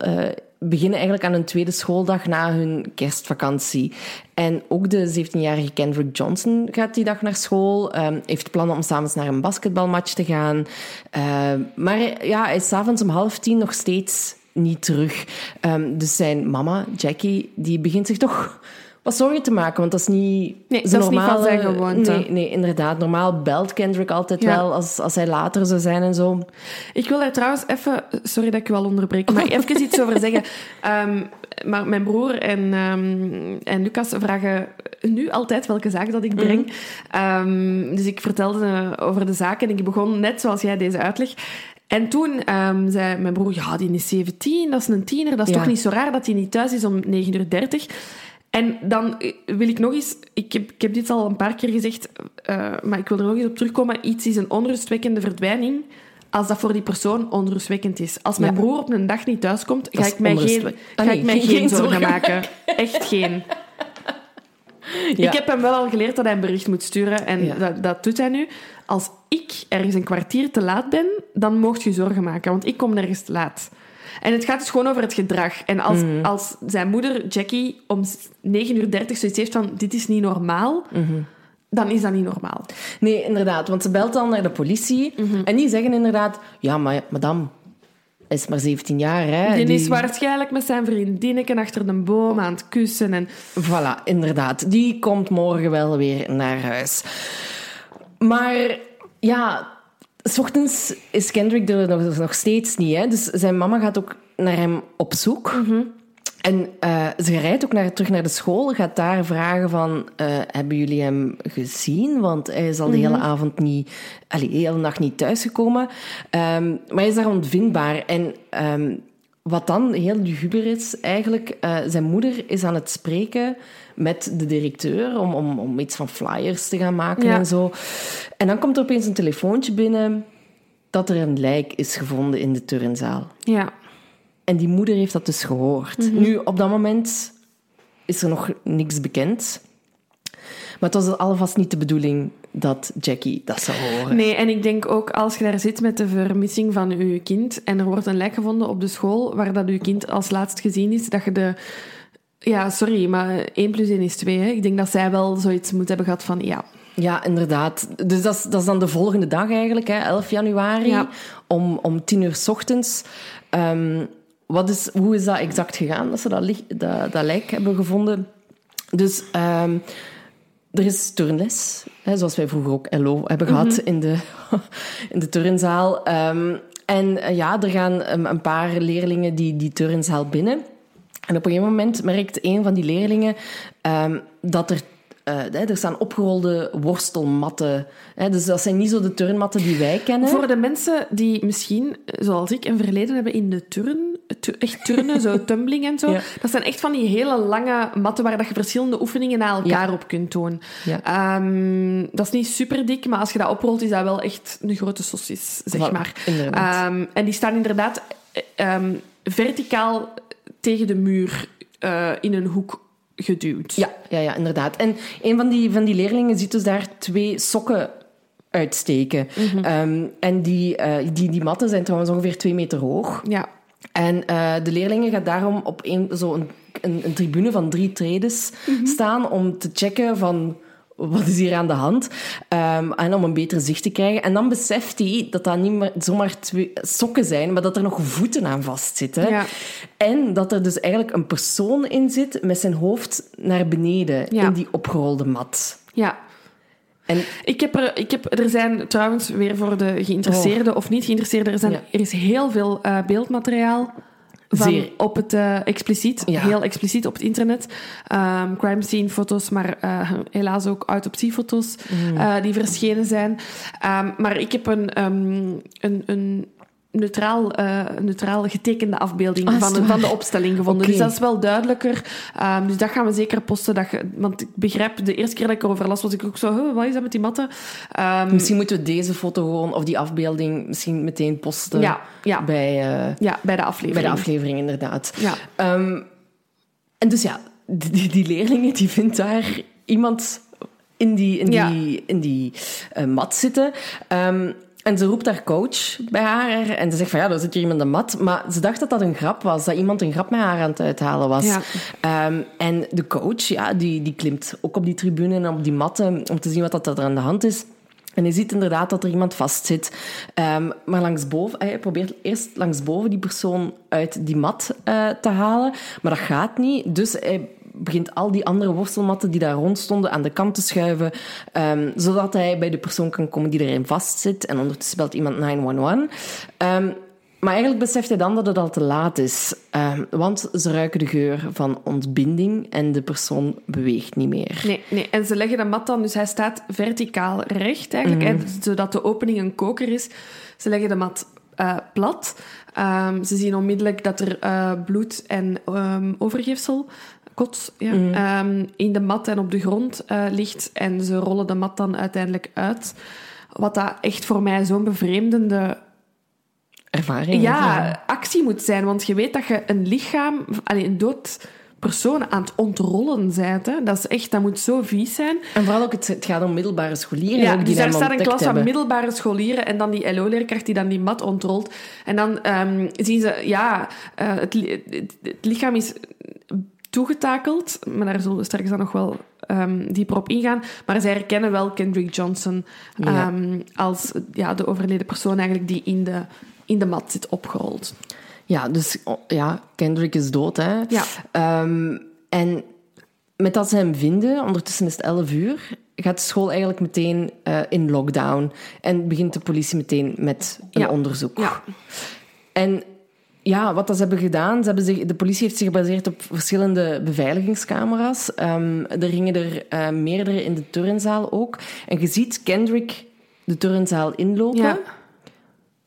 beginnen eigenlijk aan hun tweede schooldag na hun kerstvakantie. En ook de 17-jarige Kendrick Johnson gaat die dag naar school, eh, heeft plannen om samen naar een basketbalmatch te gaan. Eh, maar ja, hij is 's avonds om half tien nog steeds niet terug. Ehm, dus zijn mama, Jackie, die begint zich toch wat zorgen te maken. Want dat is niet... Nee, dat is niet van zijn gewoonte. Nee, nee, inderdaad. Normaal belt Kendrick altijd Ja. wel als, als hij later zou zijn en zo. Ik wil daar trouwens even... Sorry dat ik u al onderbreek, maar (laughs) even iets over zeggen. Ehm, maar mijn broer en, ehm, en Lucas vragen nu altijd welke zaak dat ik breng. Ehm, dus ik vertelde over de zaak en ik begon net zoals jij deze uitleg. En toen zei mijn broer, ja, die is 17, dat is een tiener. Dat is Ja. toch niet zo raar dat hij niet thuis is om 9.30 uur. En dan eh, wil ik nog eens... Ik heb, ik heb dit al een paar keer gezegd, eh, maar ik wil er nog eens op terugkomen. Iets is een onrustwekkende verdwijning als dat voor die persoon onrustwekkend is. Als mijn Ja. broer op een dag niet thuiskomt, ga ik mij geen, Ah, ga nee, ik mij geen- zorgen maken. (laughs) Echt geen. Ja. Ik heb hem wel al geleerd dat hij een bericht moet sturen. En Ja. dat, dat doet hij nu. Als ik ergens een kwartier te laat ben, dan mocht je zorgen maken. Want ik kom nergens te laat. En het gaat dus gewoon over het gedrag. En als, Mhm. als zijn moeder, Jackie, om 9.30 uur zoiets heeft van... Dit is niet normaal. Mhm. Dan is dat niet normaal. Nee, inderdaad. Want ze belt dan naar de politie. Mhm. En die zeggen inderdaad... Ja, maar madame, is maar 17 jaar, hè. Die, Die- is waarschijnlijk met zijn vriendinnetje achter de boom aan het kussen. En Voilà, inderdaad. Die komt morgen wel weer naar huis. Maar ja, s ochtends is Kendrick er nog, nog steeds niet. Hè? Dus zijn mama gaat ook naar hem op zoek. En eh, ze rijdt ook naar, terug naar de school, gaat daar vragen van... eh, hebben jullie hem gezien? Want hij is al de hele avond niet... Allee, de hele nacht niet thuisgekomen. Ehm, maar hij is daar onvindbaar. En... ehm, wat dan heel luguber is, eigenlijk, eh, zijn moeder is aan het spreken met de directeur om, om, om iets van flyers te gaan maken Ja. en zo. En dan komt er opeens een telefoontje binnen dat er een lijk is gevonden in de turnzaal. ja, En die moeder heeft dat dus gehoord. Nu, op dat moment is er nog niks bekend. Maar het was alvast niet de bedoeling dat Jackie dat zou horen. Nee, en ik denk ook als je daar zit met de vermissing van je kind en er wordt een lijk gevonden op de school waar dat je kind als laatst gezien is, dat je de... Ja, sorry, maar 1 plus 1 is 2. Hè. Ik denk dat zij wel zoiets moet hebben gehad van, ja, Ja, inderdaad. Dus dat is, dat is dan de volgende dag eigenlijk, hè, 11 januari, Ja. om, om 10 uur s ochtends. Ehm, wat is, hoe is dat exact gegaan, dat ze dat, dat lijk hebben gevonden? Dus ehm, er is turnles, hè, zoals wij vroeger ook LO hebben gehad in, de, (laughs) in de turnzaal. Ehm, en eh, ja, er gaan een, een paar leerlingen die, die turnzaal binnen. En op een gegeven moment merkt een van die leerlingen ehm, dat er... eh, er staan opgerolde worstelmatten. Hè, dus dat zijn niet zo de turnmatten die wij kennen. Voor de mensen die misschien, zoals ik, een verleden hebben in de turn, tu- echt turnen, zo (laughs) tumbling en zo, Ja. dat zijn echt van die hele lange matten waar dat je verschillende oefeningen na elkaar op kunt doen. Ja. Ehm, dat is niet super dik, maar als je dat oprolt, is dat wel echt een grote saucis, zeg maar. Ehm, en die staan inderdaad eh, ehm, verticaal tegen de muur eh, in een hoek geduwd. Ja, ja, ja, inderdaad. En een van die, van die leerlingen ziet dus daar twee sokken uitsteken. Mhm. Ehm, en die, eh, die, die matten zijn trouwens ongeveer twee meter hoog. Ja. En eh, de leerlingen gaat daarom op een, zo een, een, een tribune van drie tredes Mhm. staan om te checken van wat is hier aan de hand Ehm, en om een beter zicht te krijgen. En dan beseft hij dat dat niet meer zomaar twee sokken zijn, maar dat er nog voeten aan vastzitten. Ja. En dat er dus eigenlijk een persoon in zit met zijn hoofd naar beneden Ja. in die opgerolde mat. Ja. En Ik heb er, ik heb, er zijn trouwens weer voor de geïnteresseerden of niet geïnteresseerden, er, zijn, Ja. er is heel veel eh, beeldmateriaal van Zeer. op het eh, expliciet, Ja. heel expliciet op het internet. Ehm, crime scene foto's, maar eh, helaas ook autopsiefoto's Mm. eh, die verschenen zijn. Ehm, maar ik heb een, ehm, een, een neutraal, eh, neutraal getekende afbeelding Ah, van, de, van de opstelling gevonden. Dus dat is wel duidelijker. Ehm, dus dat gaan we zeker posten. Dat je, want ik begrijp, de eerste keer dat ik erover las, was ik ook zo, huh, wat is dat met die matten? Ehm, Misschien moeten we deze foto gewoon, of die afbeelding, misschien meteen posten ja, ja, bij, eh, ja, bij de aflevering. bij de aflevering, inderdaad. Ja. Ehm, en dus ja, die, leerlingen, die vindt daar iemand in die, in Ja. die, in die eh, mat zitten. En ze roept haar coach bij haar en ze zegt van ja, daar zit hier iemand in de mat. Maar ze dacht dat dat een grap was, dat iemand een grap met haar aan het uithalen was. Ja. Ehm, en de coach, ja, die, die klimt ook op die tribune en op die matten om te zien wat dat er aan de hand is. En je ziet inderdaad dat er iemand vastzit. Ehm, maar langsboven, hij probeert eerst langsboven die persoon uit die mat eh, te halen. Maar dat gaat niet. Dus hij begint al die andere worstelmatten die daar rond stonden aan de kant te schuiven. ehm, zodat hij bij de persoon kan komen die erin vastzit. En ondertussen belt iemand 911. Ehm, maar eigenlijk beseft hij dan dat het al te laat is. Ehm, want ze ruiken de geur van ontbinding en de persoon beweegt niet meer. Nee, nee, en ze leggen de mat dan, dus hij staat verticaal recht eigenlijk, Mhm. zodat de opening een koker is. Ze leggen de mat eh, plat. Ze zien onmiddellijk dat er eh, bloed en overgeefsel, kots, ja, Mhm. ehm, in de mat en op de grond eh, ligt. En ze rollen de mat dan uiteindelijk uit. Wat dat echt voor mij zo'n bevreemdende Ervaring. ja, actie moet zijn. Want je weet dat je een lichaam, allee, een dood persoon aan het ontrollen bent. Hè. Dat is echt, dat moet zo vies zijn. En vooral ook, het, het gaat om middelbare scholieren. Ja, ook, die dus daar staat een klas van middelbare scholieren en dan die LO-leerkracht die dan die mat ontrolt. En dan ehm, zien ze, ja, eh, het, li- het, het lichaam is toegetakeld, maar daar zullen we straks dan nog wel ehm, dieper op ingaan. Maar zij herkennen wel Kendrick Johnson Ja. ehm, als ja, de overleden persoon eigenlijk die in de, in de mat zit opgerold. Ja, dus oh, ja, Kendrick is dood. Hè? Ja. Ehm, en met dat ze hem vinden, ondertussen is het 11 uur, gaat de school eigenlijk meteen eh, in lockdown. En begint de politie meteen met een Ja. onderzoek. Ja. En ja, wat dat ze hebben gedaan, ze hebben zich, de politie heeft zich gebaseerd op verschillende beveiligingscamera's. Ehm, er gingen er eh, meerdere in de turnzaal ook. En je ziet Kendrick de turnzaal inlopen, Ja.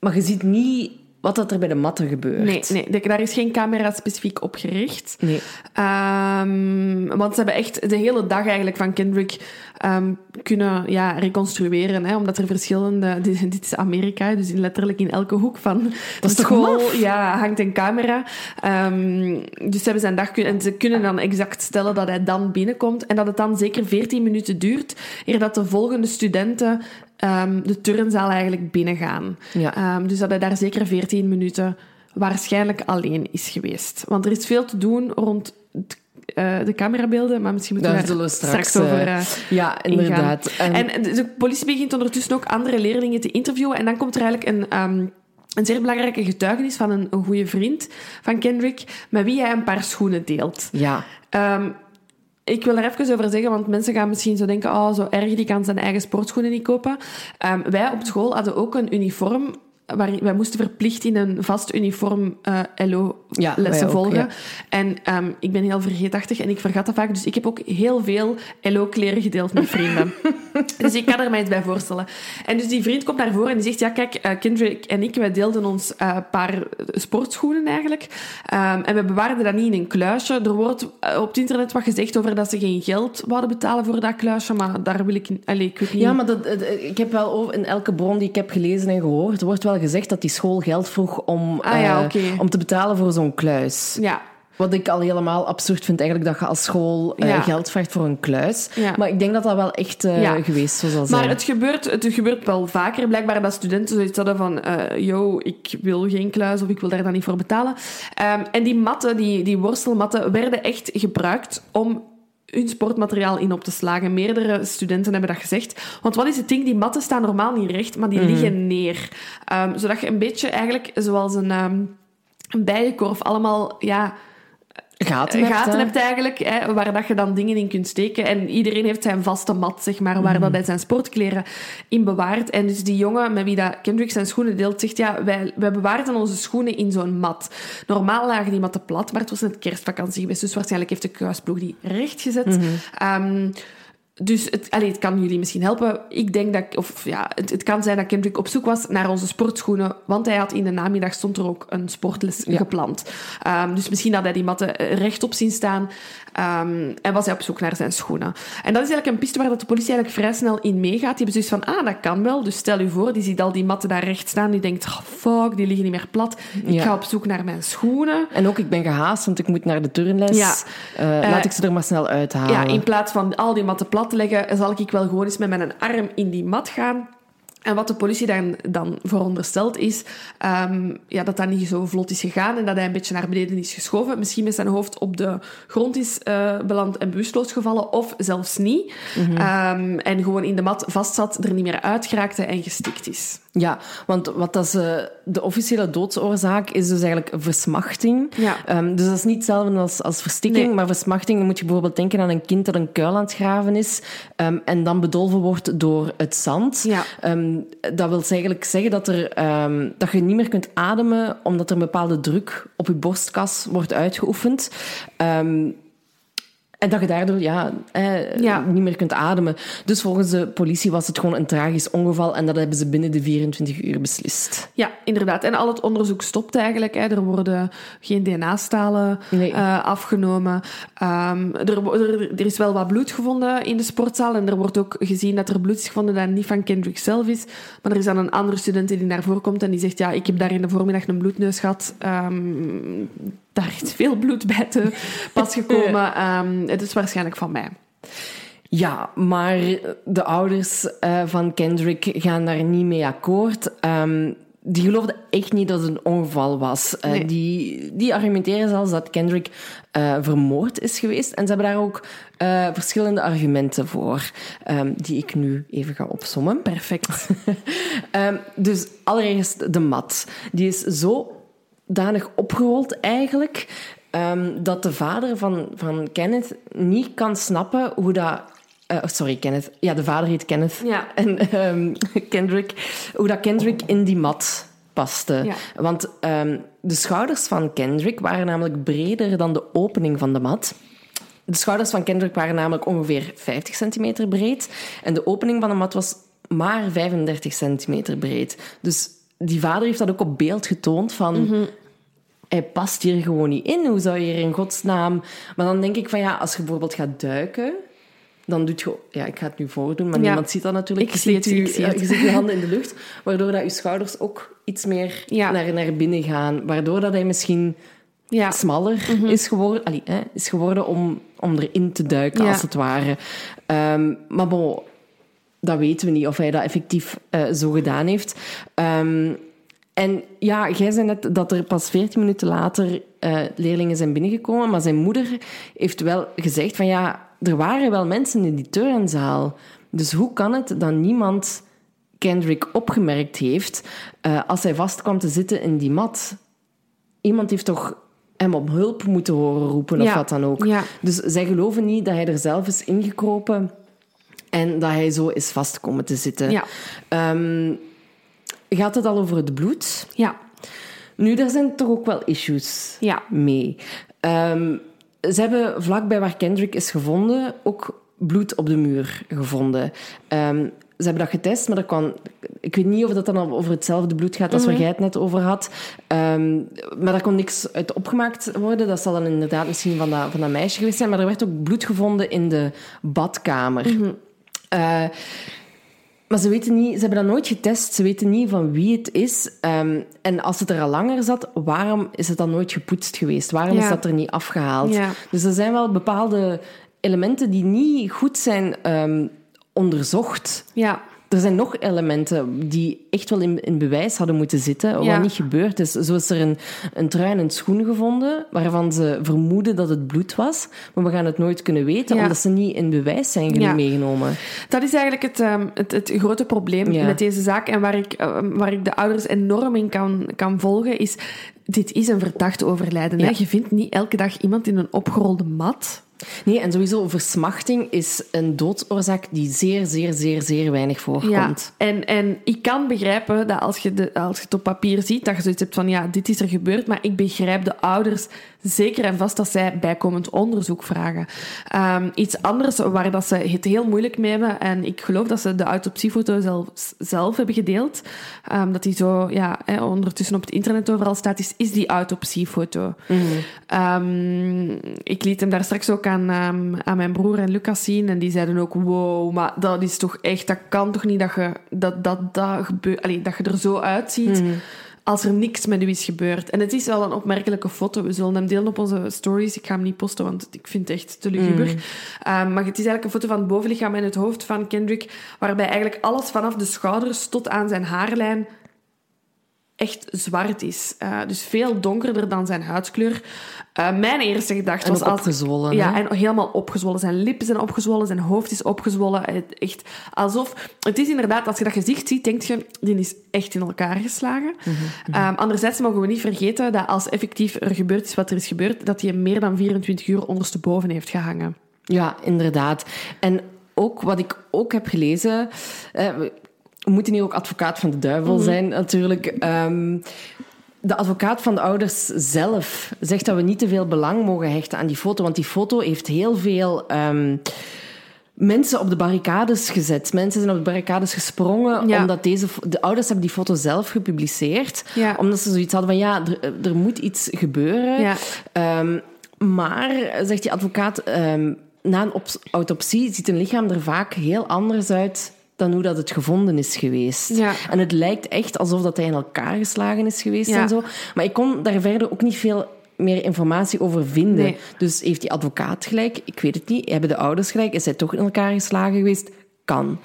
maar je ziet niet wat dat er bij de matten gebeurt. Nee, nee, daar is geen camera specifiek op gericht. Nee. Ehm, want ze hebben echt de hele dag eigenlijk van Kendrick ehm, kunnen ja, reconstrueren. Hè, omdat er verschillende... (laughs) Dit, dit is Amerika, dus in, letterlijk in elke hoek van de school ja, hangt een camera. Ehm, dus ze hebben zijn dag kunnen... En ze kunnen dan exact stellen dat hij dan binnenkomt. En dat het dan zeker 14 minuten duurt eer dat de volgende studenten ehm, de turnzaal eigenlijk binnengaan. Ja. Ehm, dus dat hij daar zeker 14 minuten waarschijnlijk alleen is geweest. Want er is veel te doen rond het, eh, de camerabeelden, maar misschien moeten we Daar straks, over... eh, eh, Ja, inderdaad. En de politie begint ondertussen ook andere leerlingen te interviewen. En dan komt er eigenlijk een, ehm, een zeer belangrijke getuigenis van een, een goede vriend van Kendrick, met wie hij een paar schoenen deelt. ja. Ik wil er even over zeggen, want mensen gaan misschien zo denken, oh, zo erg, die kan zijn eigen sportschoenen niet kopen. Ehm, wij op school hadden ook een uniform, waar, wij moesten verplicht in een vast uniform eh Ja, LO-lessen ook, volgen. ja. En ehm, ik ben heel vergeetachtig en ik vergat dat vaak, dus ik heb ook heel veel LO-kleren gedeeld met vrienden. (laughs) (laughs) dus ik kan er mij iets bij voorstellen. En dus die vriend komt naar voren en die zegt, ja kijk, eh, Kendrick en ik, wij deelden ons een paar sportschoenen eigenlijk. Ehm, en we bewaarden dat niet in een kluisje. Er wordt eh, op het internet wat gezegd over dat ze geen geld wouden betalen voor dat kluisje, maar daar wil ik... Allez, ik weet niet... Ja, maar dat, ik heb wel over, in elke bron die ik heb gelezen en gehoord, wordt wel gezegd dat die school geld vroeg om, Ah ja, om te betalen voor zo'n kluis. Ja, Wat ik al helemaal absurd vind, eigenlijk dat je als school eh, Ja. geld vraagt voor een kluis. Ja. Maar ik denk dat dat wel echt eh, Ja. geweest zo zal zijn. Maar het gebeurt, het gebeurt wel vaker. Blijkbaar dat studenten zoiets hadden van... eh yo, ik wil geen kluis of ik wil daar dan niet voor betalen. Ehm, en die matten, die, die worstelmatten, werden echt gebruikt om hun sportmateriaal in op te slagen. Meerdere studenten hebben dat gezegd. Want wat is het ding? Die matten staan normaal niet recht, maar die Mhm. liggen neer. Ehm, zodat je een beetje eigenlijk zoals een, ehm, een bijenkorf allemaal... Ja, gaten hebt. gaten hebt eigenlijk, hè, waar dat je dan dingen in kunt steken. En iedereen heeft zijn vaste mat, zeg maar, waar dat hij zijn sportkleren in bewaart. En dus die jongen met wie dat Kendrick zijn schoenen deelt, zegt, ja, wij, wij bewaarden onze schoenen in zo'n mat. Normaal lagen die matten plat, maar het was net kerstvakantie geweest, dus waarschijnlijk heeft de kruisploeg die recht gezet. Ehm, dus het, allee, het kan jullie misschien helpen. Ik denk dat, of ja, het, het kan zijn dat Kendrick op zoek was naar onze sportschoenen, want hij had in de namiddag stond er ook een sportles Ja. gepland. Ehm, dus misschien had hij die matten rechtop zien staan ehm, en was hij op zoek naar zijn schoenen. En dat is eigenlijk een piste waar dat de politie eigenlijk vrij snel in meegaat. Die hebben zoiets van, ah, dat kan wel. Dus stel u voor, die ziet al die matten daar recht staan. Die denkt, oh, fuck, die liggen niet meer plat. Ik Ja. ga op zoek naar mijn schoenen. En ook, ik ben gehaast, want ik moet naar de turnles. Ja. Eh, laat ik ze er maar snel uithalen. Ja, in plaats van al die matten plat te leggen, zal ik wel gewoon eens met mijn arm in die mat gaan. En wat de politie dan, dan veronderstelt is ehm, ja, dat dat niet zo vlot is gegaan en dat hij een beetje naar beneden is geschoven. Misschien met zijn hoofd op de grond is eh, beland en bewusteloos gevallen, of zelfs niet. Ehm, en gewoon in de mat vastzat, er niet meer uitgeraakte en gestikt is. Ja, want wat dat ze, de officiële doodsoorzaak is dus eigenlijk versmachting. Ja. Ehm, dus dat is niet hetzelfde als, als verstikking, Nee. maar versmachting dan moet je bijvoorbeeld denken aan een kind dat een kuil aan het graven is ehm, en dan bedolven wordt door het zand. Ja. Ehm, dat wil eigenlijk zeggen dat, er, dat je niet meer kunt ademen omdat er een bepaalde druk op je borstkas wordt uitgeoefend. En dat je daardoor ja, eh, Ja. niet meer kunt ademen. Dus volgens de politie was het gewoon een tragisch ongeval en dat hebben ze binnen de 24 uur beslist. Ja, inderdaad. En al het onderzoek stopt eigenlijk. Hè. Er worden geen DNA-stalen Nee. eh, afgenomen. Ehm, er, er, er is wel wat bloed gevonden in de sportzaal. En er wordt ook gezien dat er bloed is gevonden dat niet van Kendrick zelf is. Maar er is dan een andere student die naar voren komt en die zegt... Ja, ik heb daar in de voormiddag een bloedneus gehad. Ehm, daar is veel bloed bij te pas (laughs) gekomen. Ehm, het is waarschijnlijk van mij. Ja, maar de ouders eh, van Kendrick gaan daar niet mee akkoord. Ehm, die geloofden echt niet dat het een ongeval was. Eh, Nee. die, die argumenteren zelfs dat Kendrick eh, vermoord is geweest. En ze hebben daar ook verschillende argumenten voor, ehm, die ik nu even ga opsommen. Perfect. (laughs) Dus allereerst de mat. Die is zo danig opgerold eigenlijk, ehm, dat de vader van, van Kenneth niet kan snappen hoe dat... eh, sorry, Kenneth. Ja, de vader heet Kenneth. Ja. (laughs) En ehm, Kendrick, hoe dat Kendrick in die mat paste. Ja. Want ehm, de schouders van Kendrick waren namelijk breder dan de opening van de mat. De schouders van Kendrick waren namelijk ongeveer 50 centimeter breed. En de opening van de mat was maar 35 centimeter breed. Dus die vader heeft dat ook op beeld getoond van... Hij past hier gewoon niet in. Hoe zou je hier in godsnaam... Maar dan denk ik van ja, als je bijvoorbeeld gaat duiken... Dan doet je... Ja, ik ga het nu voordoen, maar Ja. niemand ziet dat natuurlijk. Ik Je zie het, je- ik zie ja, het. Je zet je (laughs) handen in de lucht, waardoor dat je schouders ook iets meer Ja. naar, naar binnen gaan. Waardoor dat hij misschien Ja. smaller is geworden, allee, hè, is geworden om, om erin te duiken, als het ware. Ehm, maar bon, dat weten we niet of hij dat effectief eh, zo gedaan heeft. Ehm, en ja, jij zei net dat er pas 14 minuten later eh, leerlingen zijn binnengekomen, maar zijn moeder heeft wel gezegd van ja, er waren wel mensen in die turnzaal. Dus hoe kan het dat niemand Kendrick opgemerkt heeft eh, als hij vast kwam te zitten in die mat? Iemand heeft toch hem op hulp moeten horen roepen of Ja. wat dan ook. Ja. Dus zij geloven niet dat hij er zelf is ingekropen en dat hij zo is vastgekomen te zitten. Ja. Ehm, gaat het al over het bloed? Ja. Nu, daar zijn toch ook wel issues Ja. mee. Ehm, ze hebben vlakbij waar Kendrick is gevonden ook bloed op de muur gevonden. Ehm, ze hebben dat getest, maar dat kan... Ik weet niet of dat dan over hetzelfde bloed gaat als waar jij het net over had. Maar daar kon niks uit opgemaakt worden. Dat zal dan inderdaad misschien van dat, van dat meisje geweest zijn. Maar er werd ook bloed gevonden in de badkamer. Eh, maar ze weten niet, ze hebben dat nooit getest. Ze weten niet van wie het is. Ehm, en als het er al langer zat, waarom is het dan nooit gepoetst geweest? Waarom is dat er niet afgehaald? Ja. Dus er zijn wel bepaalde elementen die niet goed zijn ehm, onderzocht. Ja. Er zijn nog elementen die echt wel in, in bewijs hadden moeten zitten, Ja. wat niet gebeurd is. Zo is er een, een trui en een schoen gevonden, waarvan ze vermoeden dat het bloed was, maar we gaan het nooit kunnen weten, Ja. omdat ze niet in bewijs zijn Ja. meegenomen. Dat is eigenlijk het, ehm, het, het grote probleem met deze zaak. En waar ik, eh, waar ik de ouders enorm in kan, kan volgen, is... Dit is een verdacht overlijden. Hè? Je vindt niet elke dag iemand in een opgerolde mat. Nee, en sowieso, versmachting is een doodsoorzaak die zeer, zeer, zeer, zeer weinig voorkomt. En, en ik kan begrijpen dat als je, de, als je het op papier ziet, dat je zoiets hebt van, ja, dit is er gebeurd. Maar ik begrijp de ouders zeker en vast dat zij bijkomend onderzoek vragen. Ehm, iets anders waar dat ze het heel moeilijk mee hebben, en ik geloof dat ze de autopsiefoto zelf, zelf hebben gedeeld, ehm, dat die zo ja, hè, ondertussen op het internet overal staat, is, is die autopsiefoto. Ehm, ik liet hem daar straks ook aan, ehm, aan mijn broer en Lucas zien. En die zeiden ook, wow, maar dat is toch echt... Dat kan toch niet dat je, dat, dat, dat gebeur, allee, dat je er zo uitziet als er niks met u is gebeurd. En het is wel een opmerkelijke foto. We zullen hem delen op onze stories. Ik ga hem niet posten, want ik vind het echt te luguber. Ehm, maar het is eigenlijk een foto van het bovenlichaam en het hoofd van Kendrick, waarbij eigenlijk alles vanaf de schouders tot aan zijn haarlijn echt zwart is. Eh, dus veel donkerder dan zijn huidskleur. Eh, mijn eerste gedachte was... als- opgezwollen, Ja, en helemaal opgezwollen. Zijn lippen zijn opgezwollen, zijn hoofd is opgezwollen. Het- Echt alsof... Het is inderdaad, als je dat gezicht ziet, denk je, die is echt in elkaar geslagen. Ehm, anderzijds mogen we niet vergeten dat als effectief er gebeurd is wat er is gebeurd, dat hij meer dan 24 uur ondersteboven heeft gehangen. Ja, inderdaad. En ook wat ik ook heb gelezen. eh, we moeten hier ook advocaat van de duivel zijn, natuurlijk. Ehm, de advocaat van de ouders zelf zegt dat we niet te veel belang mogen hechten aan die foto, want die foto heeft heel veel. ehm, Mensen op de barricades gezet. Mensen zijn op de barricades gesprongen Ja. omdat deze... De ouders hebben die foto zelf gepubliceerd. Ja. Omdat ze zoiets hadden van, ja, er, er moet iets gebeuren. Ja. Ehm, maar, zegt die advocaat, na een op- autopsie ziet een lichaam er vaak heel anders uit dan hoe dat het gevonden is geweest. Ja. En het lijkt echt alsof dat hij in elkaar geslagen is geweest Ja. en zo. Maar ik kon daar verder ook niet veel meer informatie over vinden. Nee. Dus heeft die advocaat gelijk? Ik weet het niet. Hebben de ouders gelijk? Is hij toch in elkaar geslagen geweest? Kan.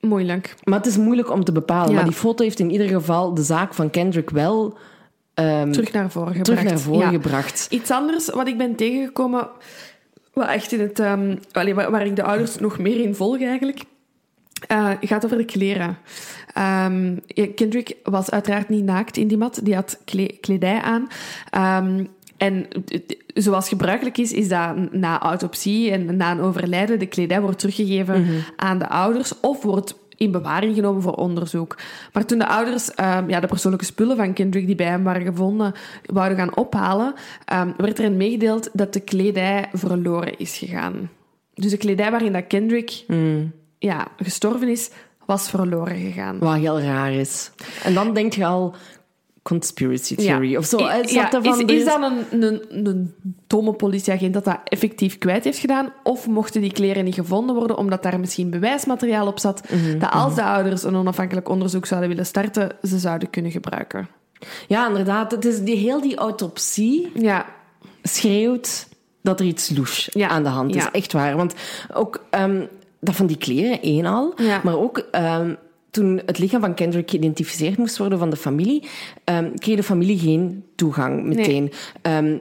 Moeilijk. Maar het is moeilijk om te bepalen. Ja. Maar die foto heeft in ieder geval de zaak van Kendrick wel ehm, Terug naar voren gebracht. terug naar voren gebracht. Iets anders wat ik ben tegengekomen, wat echt in het, waar, waar ik de ouders nog meer in volg eigenlijk, eh, gaat over de kleren. Ja, Kendrick was uiteraard niet naakt in die mat, die had kle- kledij aan. Ehm, en zoals gebruikelijk is, is dat na autopsie en na een overlijden de kledij wordt teruggegeven aan de ouders of wordt in bewaring genomen voor onderzoek. Maar toen de ouders ehm, ja, de persoonlijke spullen van Kendrick die bij hem waren gevonden wouden gaan ophalen, werd er hen meegedeeld dat de kledij verloren is gegaan. Dus de kledij waarin dat Kendrick ja, gestorven is, was verloren gegaan. Wat heel raar is. En dan denk je al conspiracy theory Ja. of zo. I- ja, is, is dat een, een, een domme politieagent dat dat effectief kwijt heeft gedaan? Of mochten die kleren niet gevonden worden omdat daar misschien bewijsmateriaal op zat Mhm, dat als de ouders een onafhankelijk onderzoek zouden willen starten, ze zouden kunnen gebruiken? Ja, inderdaad. Het is die, heel die autopsie Ja, schreeuwt dat er iets louche Ja. aan de hand is. Ja. Echt waar. Want ook ehm, dat van die kleren, één al. Ja. Maar ook ehm, toen het lichaam van Kendrick geïdentificeerd moest worden van de familie, ehm, kreeg de familie geen toegang meteen. Ehm,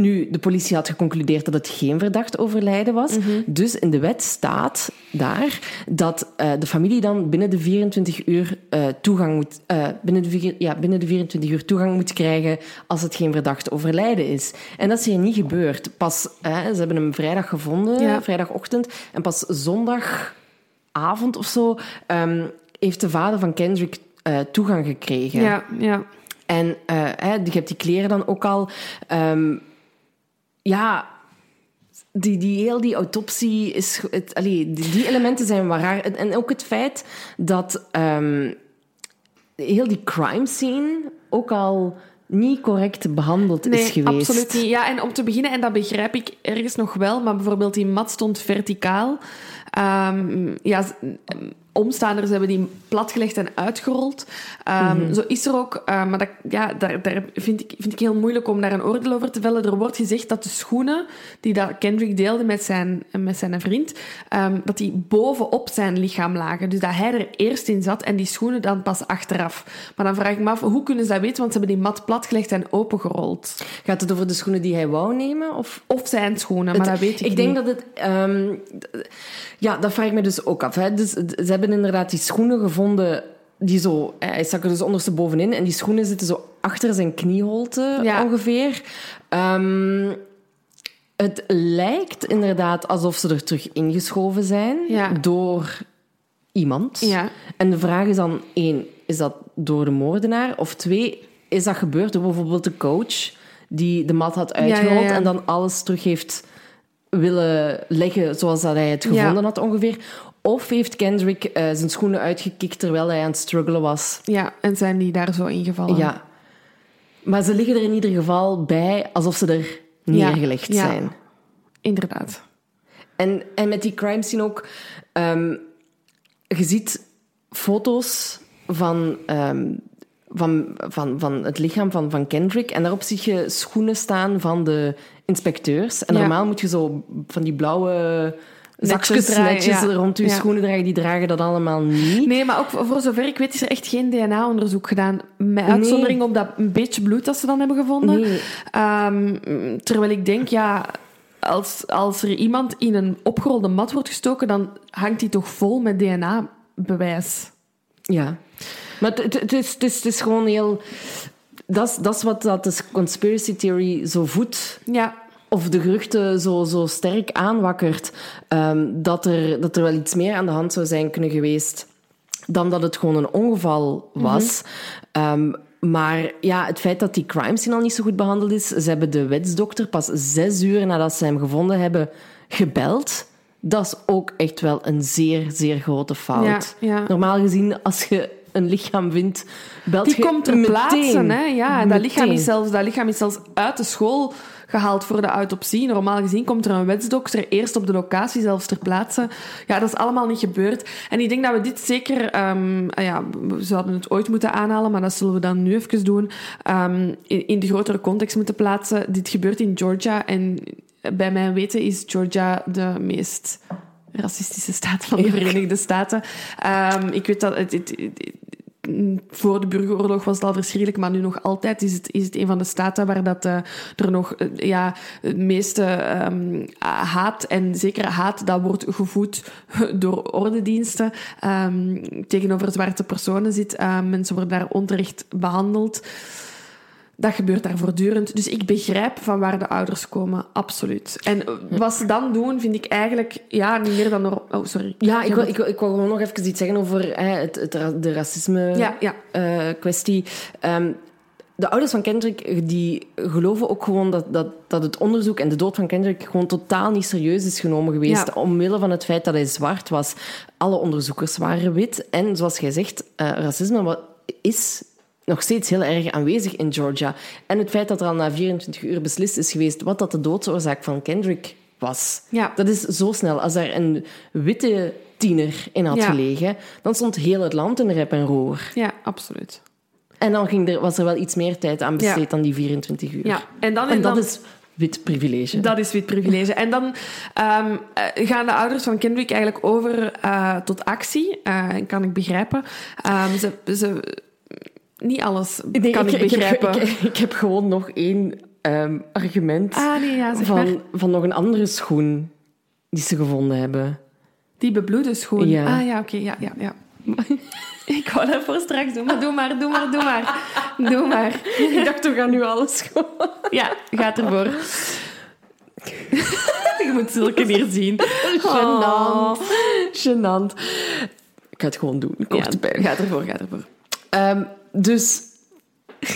nu, de politie had geconcludeerd dat het geen verdacht overlijden was. Mhm. Dus in de wet staat daar dat eh, de familie dan binnen de 24 uur eh, toegang moet... eh, binnen, de, vier- ja, binnen de 24 uur toegang moet krijgen als het geen verdacht overlijden is. En dat is hier niet gebeurd. Pas, ze hebben hem vrijdag gevonden, Ja. vrijdagochtend. En pas zondagavond of zo ehm, heeft de vader van Kendrick toegang gekregen. ja, ja. En hè, je hebt die kleren dan ook al. ehm, ja, die, die, heel die autopsie is. Het, allee, die, die elementen zijn wel raar. En, ook het feit dat ehm, heel die crime scene ook al niet correct behandeld Nee, is geweest. absoluut niet. Ja, en om te beginnen, en dat begrijp ik ergens nog wel, maar bijvoorbeeld die mat stond verticaal. Ehm, ja, omstaanders hebben die platgelegd en uitgerold. Ehm, Zo is er ook, eh, maar dat, ja, daar, daar vind, ik, vind ik heel moeilijk om daar een oordeel over te vellen. Er wordt gezegd dat de schoenen die dat Kendrick deelde met zijn, met zijn vriend, ehm, dat die bovenop zijn lichaam lagen. Dus dat hij er eerst in zat en die schoenen dan pas achteraf. Maar dan vraag ik me af, hoe kunnen ze dat weten? Want ze hebben die mat platgelegd en opengerold. Gaat het over de schoenen die hij wou nemen? Of Of zijn schoenen, maar dat weet ik, ik niet. denk dat het. ehm, ja, dat vraag ik me dus ook af. Hè. Dus, ze hebben inderdaad die schoenen gevonden. Die zo, hij stak er dus onderstebovenin en die schoenen zitten zo achter zijn knieholte Ja. ongeveer. Ehm, het lijkt inderdaad alsof ze er terug ingeschoven zijn Ja. door iemand. Ja. En de vraag is dan één, is dat door de moordenaar? Of twee, is dat gebeurd door bijvoorbeeld de coach die de mat had uitgerold ja, en dan alles terug heeft willen leggen zoals dat hij het gevonden had ongeveer? Of heeft Kendrick eh, zijn schoenen uitgekikt terwijl hij aan het struggelen was? Ja, en zijn die daar zo ingevallen? Ja. Maar ze liggen er in ieder geval bij alsof ze er neergelegd Ja. zijn. Inderdaad. En, en met die crime scene ook... ehm, je ziet foto's van, ehm, van, van, van het lichaam van, van Kendrick. En daarop zie je schoenen staan van de inspecteurs. En Ja. normaal moet je zo van die blauwe zakjes draaien, netjes ja. rond je Ja. schoenen dragen. Die dragen dat allemaal niet. Nee, maar ook voor, zover ik weet is er echt geen DNA-onderzoek gedaan. Met uitzondering op dat een beetje bloed dat ze dan hebben gevonden. Nee. Ehm, terwijl ik denk, ja, als, als er iemand in een opgerolde mat wordt gestoken, dan hangt die toch vol met DNA-bewijs. Ja. Maar het- is, is, is gewoon heel... Dat is, dat is wat dat de conspiracy theory zo voedt. Ja, of de geruchten zo, zo sterk aanwakkert ehm, dat, er, dat er wel iets meer aan de hand zou zijn kunnen geweest dan dat het gewoon een ongeval was. Ehm, maar ja, het feit dat die crime scene al niet zo goed behandeld is, ze hebben de wetsdokter pas zes uur nadat ze hem gevonden hebben gebeld. Dat is ook echt wel een zeer, zeer grote fout. Ja, ja. Normaal gezien, als je een lichaam vindt, belt die je komt ter plaatse. Hè? Ja, en dat lichaam, is zelfs, dat lichaam is zelfs uit de school gehaald voor de autopsie. Normaal gezien komt er een wetsdokter eerst op de locatie, zelfs ter plaatse. Ja, dat is allemaal niet gebeurd. En ik denk dat we dit zeker... ehm, ah ja, we zouden het ooit moeten aanhalen, maar dat zullen we dan nu even doen. ehm, in, in de grotere context moeten plaatsen. Dit gebeurt in Georgia en bij mijn weten is Georgia de meest racistische staat van de Verenigde Staten. Ehm, ik weet dat... Het, het- het- voor de burgeroorlog was het al verschrikkelijk, maar nu nog altijd is het, is het een van de staten waar dat, eh, er nog eh, ja, het meeste ehm, haat, en zeker haat, dat wordt gevoed (laughs) door ordendiensten, ehm, tegenover zwarte personen zit. Mensen worden daar onterecht behandeld. Dat gebeurt daar voortdurend. Dus ik begrijp van waar de ouders komen, absoluut. En wat ze dan doen, vind ik eigenlijk ja, niet meer dan... nor- Oh, sorry. Ja, ik wil, ik, wil, ik wil gewoon nog even iets zeggen over hè, het, het, de racisme Ja, ja. eh, kwestie. Ehm, de ouders van Kendrick die geloven ook gewoon dat, dat, dat het onderzoek en de dood van Kendrick gewoon totaal niet serieus is genomen geweest. Ja. Omwille van het feit dat hij zwart was. Alle onderzoekers waren wit. En zoals jij zegt, eh, racisme is nog steeds heel erg aanwezig in Georgia. En het feit dat er al na 24 uur beslist is geweest wat dat de doodsoorzaak van Kendrick was. Ja. Dat is zo snel. Als daar een witte tiener in had Ja. gelegen, dan stond heel het land in rep en roer. Ja, absoluut. En dan ging er, was er wel iets meer tijd aan besteed Ja. dan die 24 uur. Ja, en dan, En dat dan- is wit privilege. Dat is wit privilege. En dan ehm, eh, gaan de ouders van Kendrick eigenlijk over eh, tot actie. Eh, kan ik begrijpen. Ehm, ze, ze, niet alles Nee, kan ik, ik, begrijpen. heb, ik, ik heb gewoon nog één ehm, argument ah, nee, ja, zeg maar. van, van nog een andere schoen die ze gevonden hebben. Die bebloede schoen. Ja. Ah, ja, oké, ja, ja, ja. (laughs) ik wou dat voor straks doen, maar doe maar, doe maar, doe maar. Doe maar. (laughs) Ik dacht, we gaan nu alles gewoon... Ja, gaat ervoor. (laughs) Je moet zulke hier zien. Gênant. Gênant. Ik ga het gewoon doen. Korte Ja, gaat ervoor, gaat ervoor. Ehm, dus... (laughs)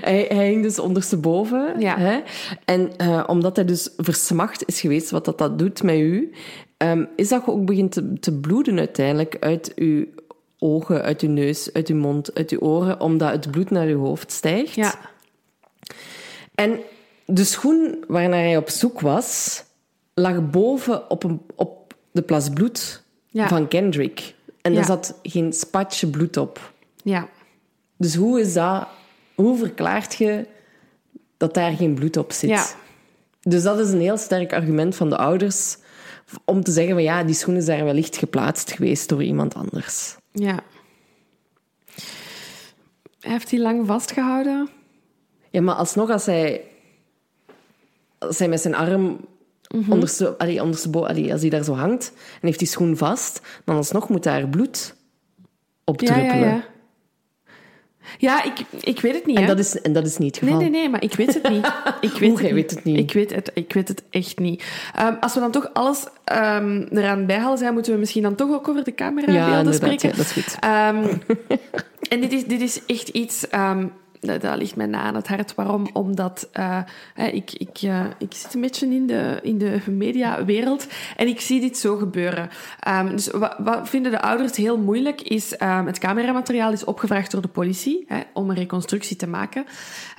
hij, hij hing dus ondersteboven. Ja. Hè? En eh, omdat hij dus versmacht is geweest, wat dat, dat doet met u, ehm, is dat je ook begint te, te bloeden uiteindelijk uit uw ogen, uit uw neus, uit uw mond, uit uw oren, omdat het bloed naar uw hoofd stijgt. Ja. En de schoen waarnaar hij op zoek was, lag boven op, een, op de plas bloed Ja. van Kendrick. En Ja. er zat geen spatje bloed op. Ja. Dus hoe is dat... Hoe verklaart je dat daar geen bloed op zit? Ja. Dus dat is een heel sterk argument van de ouders om te zeggen van ja, die schoenen zijn wellicht geplaatst geweest door iemand anders. Ja. Hij heeft die lang vastgehouden. Ja, maar alsnog als hij, als hij met zijn arm onderste, allee, onderstebo- allee, als hij daar zo hangt en heeft die schoen vast, dan alsnog moet daar bloed op druppelen. ja, ja. Ja, ik, ik weet het niet. En, hè. dat is, en dat is niet het Nee, geval. nee, nee, maar ik weet het niet. (laughs) Ik weet, jij weet het niet? Ik weet het, ik weet het echt niet. Ehm, als we dan toch alles ehm, eraan bijhalen zijn, moeten we misschien dan toch ook over de Ja, camerabeelden inderdaad, spreken. ja, dat is goed. Ehm, (laughs) en dit is, dit is echt iets... dat, ligt mij na aan het hart. Waarom? Omdat eh, ik, ik, eh, ik zit een beetje in de, in de mediawereld en ik zie dit zo gebeuren. Ehm, dus wat, wat vinden de ouders heel moeilijk is... ehm, het cameramateriaal is opgevraagd door de politie hè, om een reconstructie te maken.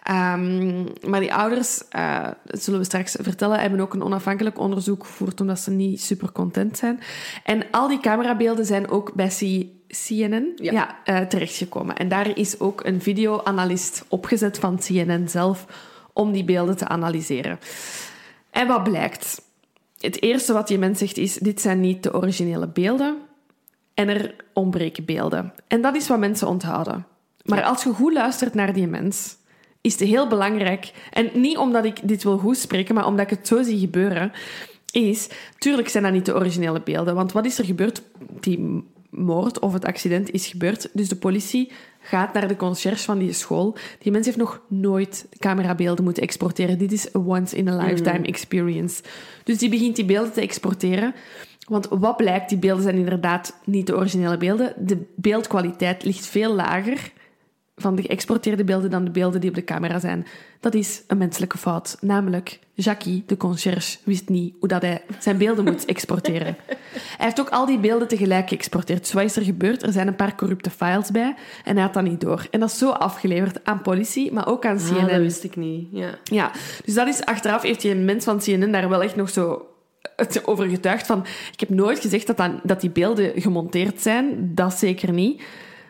Ehm, maar die ouders, eh, dat zullen we straks vertellen, hebben ook een onafhankelijk onderzoek gevoerd omdat ze niet super content zijn. En al die camerabeelden zijn ook C- CNN Ja. ja. eh, terechtgekomen. En daar is ook een videoanalist opgezet van CNN zelf om die beelden te analyseren. En wat blijkt? Het eerste wat die mens zegt is: dit zijn niet de originele beelden en er ontbreken beelden. En dat is wat mensen onthouden. Maar als je goed luistert naar die mens, is het heel belangrijk, en niet omdat ik dit wil goed spreken, maar omdat ik het zo zie gebeuren, is, tuurlijk zijn dat niet de originele beelden, want wat is er gebeurd? Die moord of het accident is gebeurd, dus de politie gaat naar de conciërge van die school. Die mens heeft nog nooit camerabeelden moeten exporteren. Dit is a once-in-a-lifetime experience. Dus die begint die beelden te exporteren. Want wat blijkt, die beelden zijn inderdaad niet de originele beelden. De beeldkwaliteit ligt veel lager van de geëxporteerde beelden dan de beelden die op de camera zijn. Dat is een menselijke fout. Namelijk, Jackie, de conciërge, wist niet hoe dat hij zijn beelden moet (laughs) exporteren. Hij heeft ook al die beelden tegelijk geëxporteerd. Dus wat is er gebeurd? Er zijn een paar corrupte files bij en hij had dat niet door. En dat is zo afgeleverd aan politie, maar ook aan CNN. Ah, dat wist ik niet. Ja. Ja, dus dat is achteraf heeft die mens van CNN daar wel echt nog zo het over getuigd van ik heb nooit gezegd dat, dat, dat die beelden gemonteerd zijn, dat zeker niet.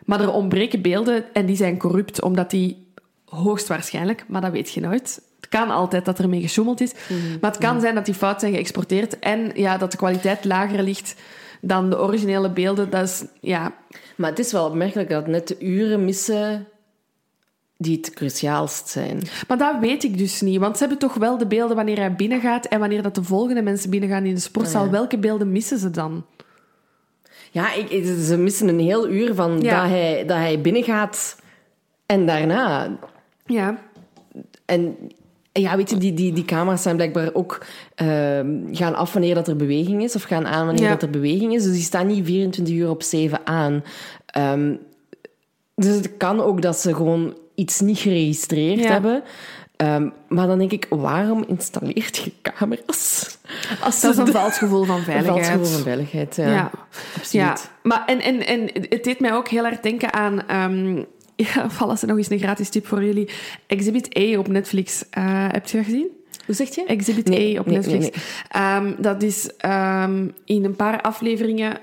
Maar er ontbreken beelden en die zijn corrupt, omdat die hoogstwaarschijnlijk, maar dat weet je nooit. Het kan altijd dat er mee gesjoemeld is, maar het kan zijn dat die fout zijn geëxporteerd en ja, dat de kwaliteit lager ligt dan de originele beelden. Dat is, ja, Maar het is wel opmerkelijk dat net de uren missen die het cruciaalst zijn. Maar dat weet ik dus niet. Want ze hebben toch wel de beelden wanneer hij binnengaat en wanneer dat de volgende mensen binnengaan in de sportzaal. Ah, ja. Welke beelden missen ze dan? Ja, ik, ze missen een heel uur van Ja. dat, hij, dat hij binnengaat en daarna. Ja. En ja, weet je, die, die, die camera's zijn blijkbaar ook ehm, gaan af wanneer dat er beweging is, of gaan aan wanneer Ja. dat er beweging is. Dus die staan niet 24 uur op 7 aan. Ehm, dus het kan ook dat ze gewoon iets niet geregistreerd Ja. hebben. Ehm, maar dan denk ik, waarom installeert je camera's? Als Dat is een vals gevoel van (laughs) Een veiligheid. vals gevoel van veiligheid, ja. Ja. Absoluut. Ja, maar en, en, en het deed mij ook heel erg denken aan... ehm (laughs) ja, ze nog eens een gratis tip voor jullie. Exhibit A op Netflix. Eh, heb je dat gezien? Hoe zeg je? Exhibit Nee, A op nee, Netflix. nee, Ehm, dat is in een paar afleveringen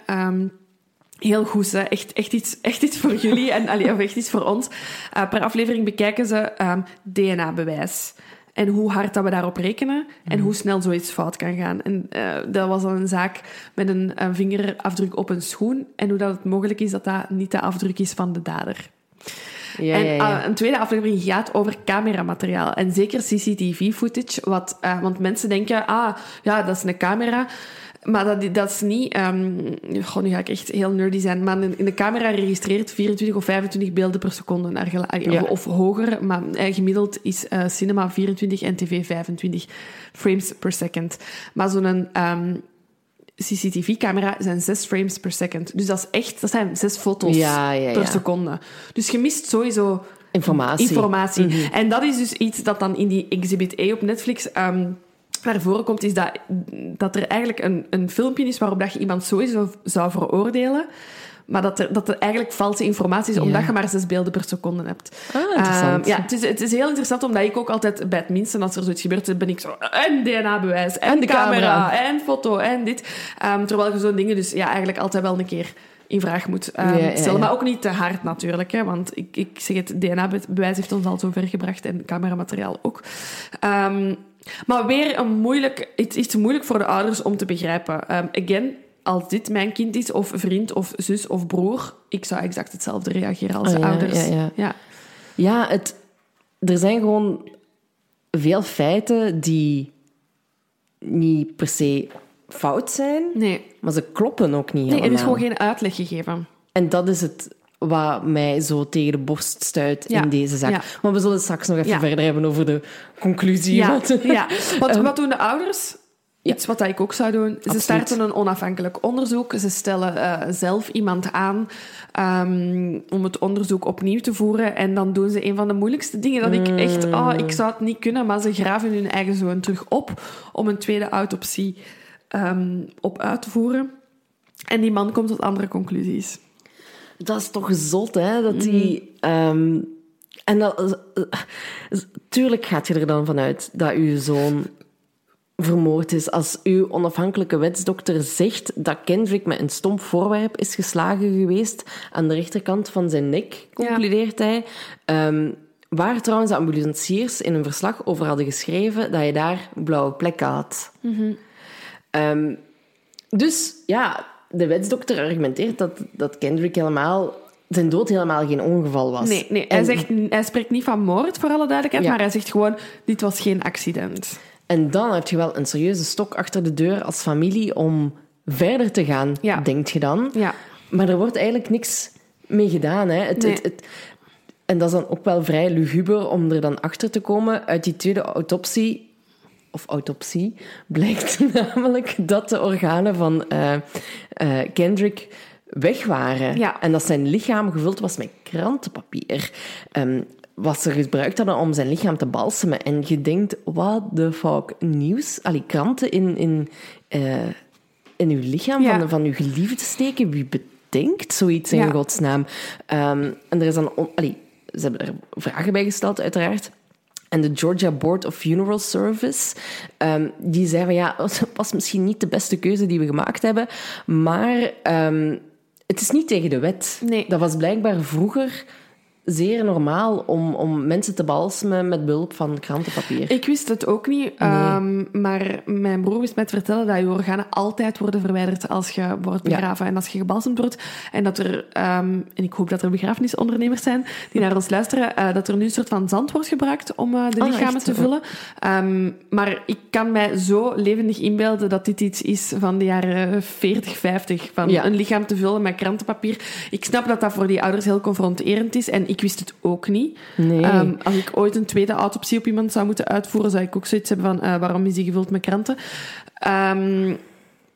heel goed. Hè? Echt, echt, iets, echt iets voor jullie en allee, of echt iets voor ons. Eh, per aflevering bekijken ze ehm, DNA-bewijs. En hoe hard dat we daarop rekenen en hoe snel zoiets fout kan gaan. En eh, dat was dan een zaak met een, een vingerafdruk op een schoen. En hoe dat het mogelijk is dat dat niet de afdruk is van de dader. Ja, en ja, ja. ah, een tweede aflevering gaat over cameramateriaal. En zeker CCTV-footage. Wat, eh, want mensen denken, ah, ja, dat is een camera. Maar dat, dat is niet... ehm goh, nu ga ik echt heel nerdy zijn. Maar een, een camera registreert 24 of 25 beelden per seconde. Naar Ja. of, of hoger. Maar eh, gemiddeld is eh, cinema 24 en tv 25 frames per second. Maar zo'n... ehm, CCTV-camera zijn 6 frames per second. Dus dat is echt, dat zijn 6 foto's Ja, ja, per seconde. Dus je mist sowieso Informatie. informatie. Mhm. En dat is dus iets dat dan in die Exhibit A op Netflix ehm naar voren komt, is dat, dat er eigenlijk een, een filmpje is waarop dat je iemand sowieso zou veroordelen, Maar dat er, dat er eigenlijk valse informatie is, omdat Ja. je maar zes beelden per seconde hebt. Ah, interessant. Ehm, ja, het is, het is heel interessant, omdat ik ook altijd bij het minste, als er zoiets gebeurt, ben ik zo... En DNA-bewijs, en, En de camera, camera. en foto, en dit. Ehm, terwijl je zo'n dingen dus ja, eigenlijk altijd wel een keer in vraag moet ehm, Ja, ja, stellen. Maar ook niet te hard natuurlijk, hè, want ik, ik zeg het, DNA-bewijs heeft ons al zo ver gebracht en cameramateriaal ook. Maar weer een moeilijk, iets, iets moeilijk voor de ouders om te begrijpen. Ehm, again, als dit mijn kind is, of vriend, of zus, of broer, ik zou exact hetzelfde reageren als Ah, ja, ouders. ja, ja. ja. Ja, het, er zijn gewoon veel feiten die niet per se fout zijn, Nee. maar ze kloppen ook niet nee, er is gewoon geen uitleg gegeven. En dat is het wat mij zo tegen de borst stuit Ja, in deze zaak. ja. Maar we zullen het straks nog even Ja. verder hebben over de conclusie. Ja, Wat- ja. Want Ehm, wat doen de ouders? ja. Iets wat ik ook zou doen. Ze Absoluut. starten een onafhankelijk onderzoek. Ze stellen eh, zelf iemand aan ehm, om het onderzoek opnieuw te voeren. En dan doen ze een van de moeilijkste dingen. Dat ik echt... Mm. Oh, ik zou het niet kunnen, maar ze graven hun eigen zoon terug op om een tweede autopsie ehm, op uit te voeren. En die man komt tot andere conclusies. Dat is toch zot, hè? Dat Mm. die... ehm, en dat, eh, tuurlijk gaat je er dan vanuit dat uw zoon vermoord is. Als uw onafhankelijke wetsdokter zegt dat Kendrick met een stomp voorwerp is geslagen geweest aan de rechterkant van zijn nek, concludeert hij. Ehm, waar trouwens de ambulanciers in een verslag over hadden geschreven dat je daar blauwe plekken had. Ehm, dus ja, de wetsdokter argumenteert dat, dat Kendrick helemaal... Zijn dood helemaal geen ongeval was. Nee, nee hij, zegt, hij spreekt niet van moord, voor alle duidelijkheid. Ja. Maar hij zegt gewoon, dit was geen accident. En dan heb je wel een serieuze stok achter de deur als familie om verder te gaan, Ja. denkt je dan. Ja. Maar er wordt eigenlijk niks mee gedaan. Hè. Het, Nee. het, het- en dat is dan ook wel vrij luguber om er dan achter te komen. Uit die tweede autopsie, of autopsie, blijkt (laughs) namelijk dat de organen van eh, eh, Kendrick weg waren. Ja. En dat zijn lichaam gevuld was met krantenpapier. Ehm, wat ze gebruikt hadden om zijn lichaam te balsemen. En je denkt, what the fuck, nieuws? Allee, kranten in, in, eh, in uw lichaam Ja. van, van uw geliefde steken? Wie bedenkt zoiets in Ja. godsnaam? Ehm, en er is dan... on- allee, ze hebben er vragen bij gesteld, uiteraard. En de Georgia Board of Funeral Service, ehm, die zei van ja, (laughs) het was misschien niet de beste keuze die we gemaakt hebben, maar ehm, het is niet tegen de wet. Nee. Dat was blijkbaar vroeger zeer normaal om, om mensen te balsemen met behulp van krantenpapier. Ik wist het ook niet, ehm, maar mijn broer wist mij te vertellen dat je organen altijd worden verwijderd als je wordt Ja. begraven en als je gebalsemd wordt. En dat er, ehm, en ik hoop dat er begrafenisondernemers zijn die naar ons luisteren, eh, dat er nu een soort van zand wordt gebruikt om eh, de Ah, lichamen te vullen. Ehm, maar ik kan mij zo levendig inbeelden dat dit iets is van de jaren 40, 50. Van Ja. een lichaam te vullen met krantenpapier. Ik snap dat dat voor die ouders heel confronterend is en ik wist het ook niet. Nee. Ehm, als ik ooit een tweede autopsie op iemand zou moeten uitvoeren, zou ik ook zoiets hebben van eh, waarom is die gevuld met kranten? Ehm,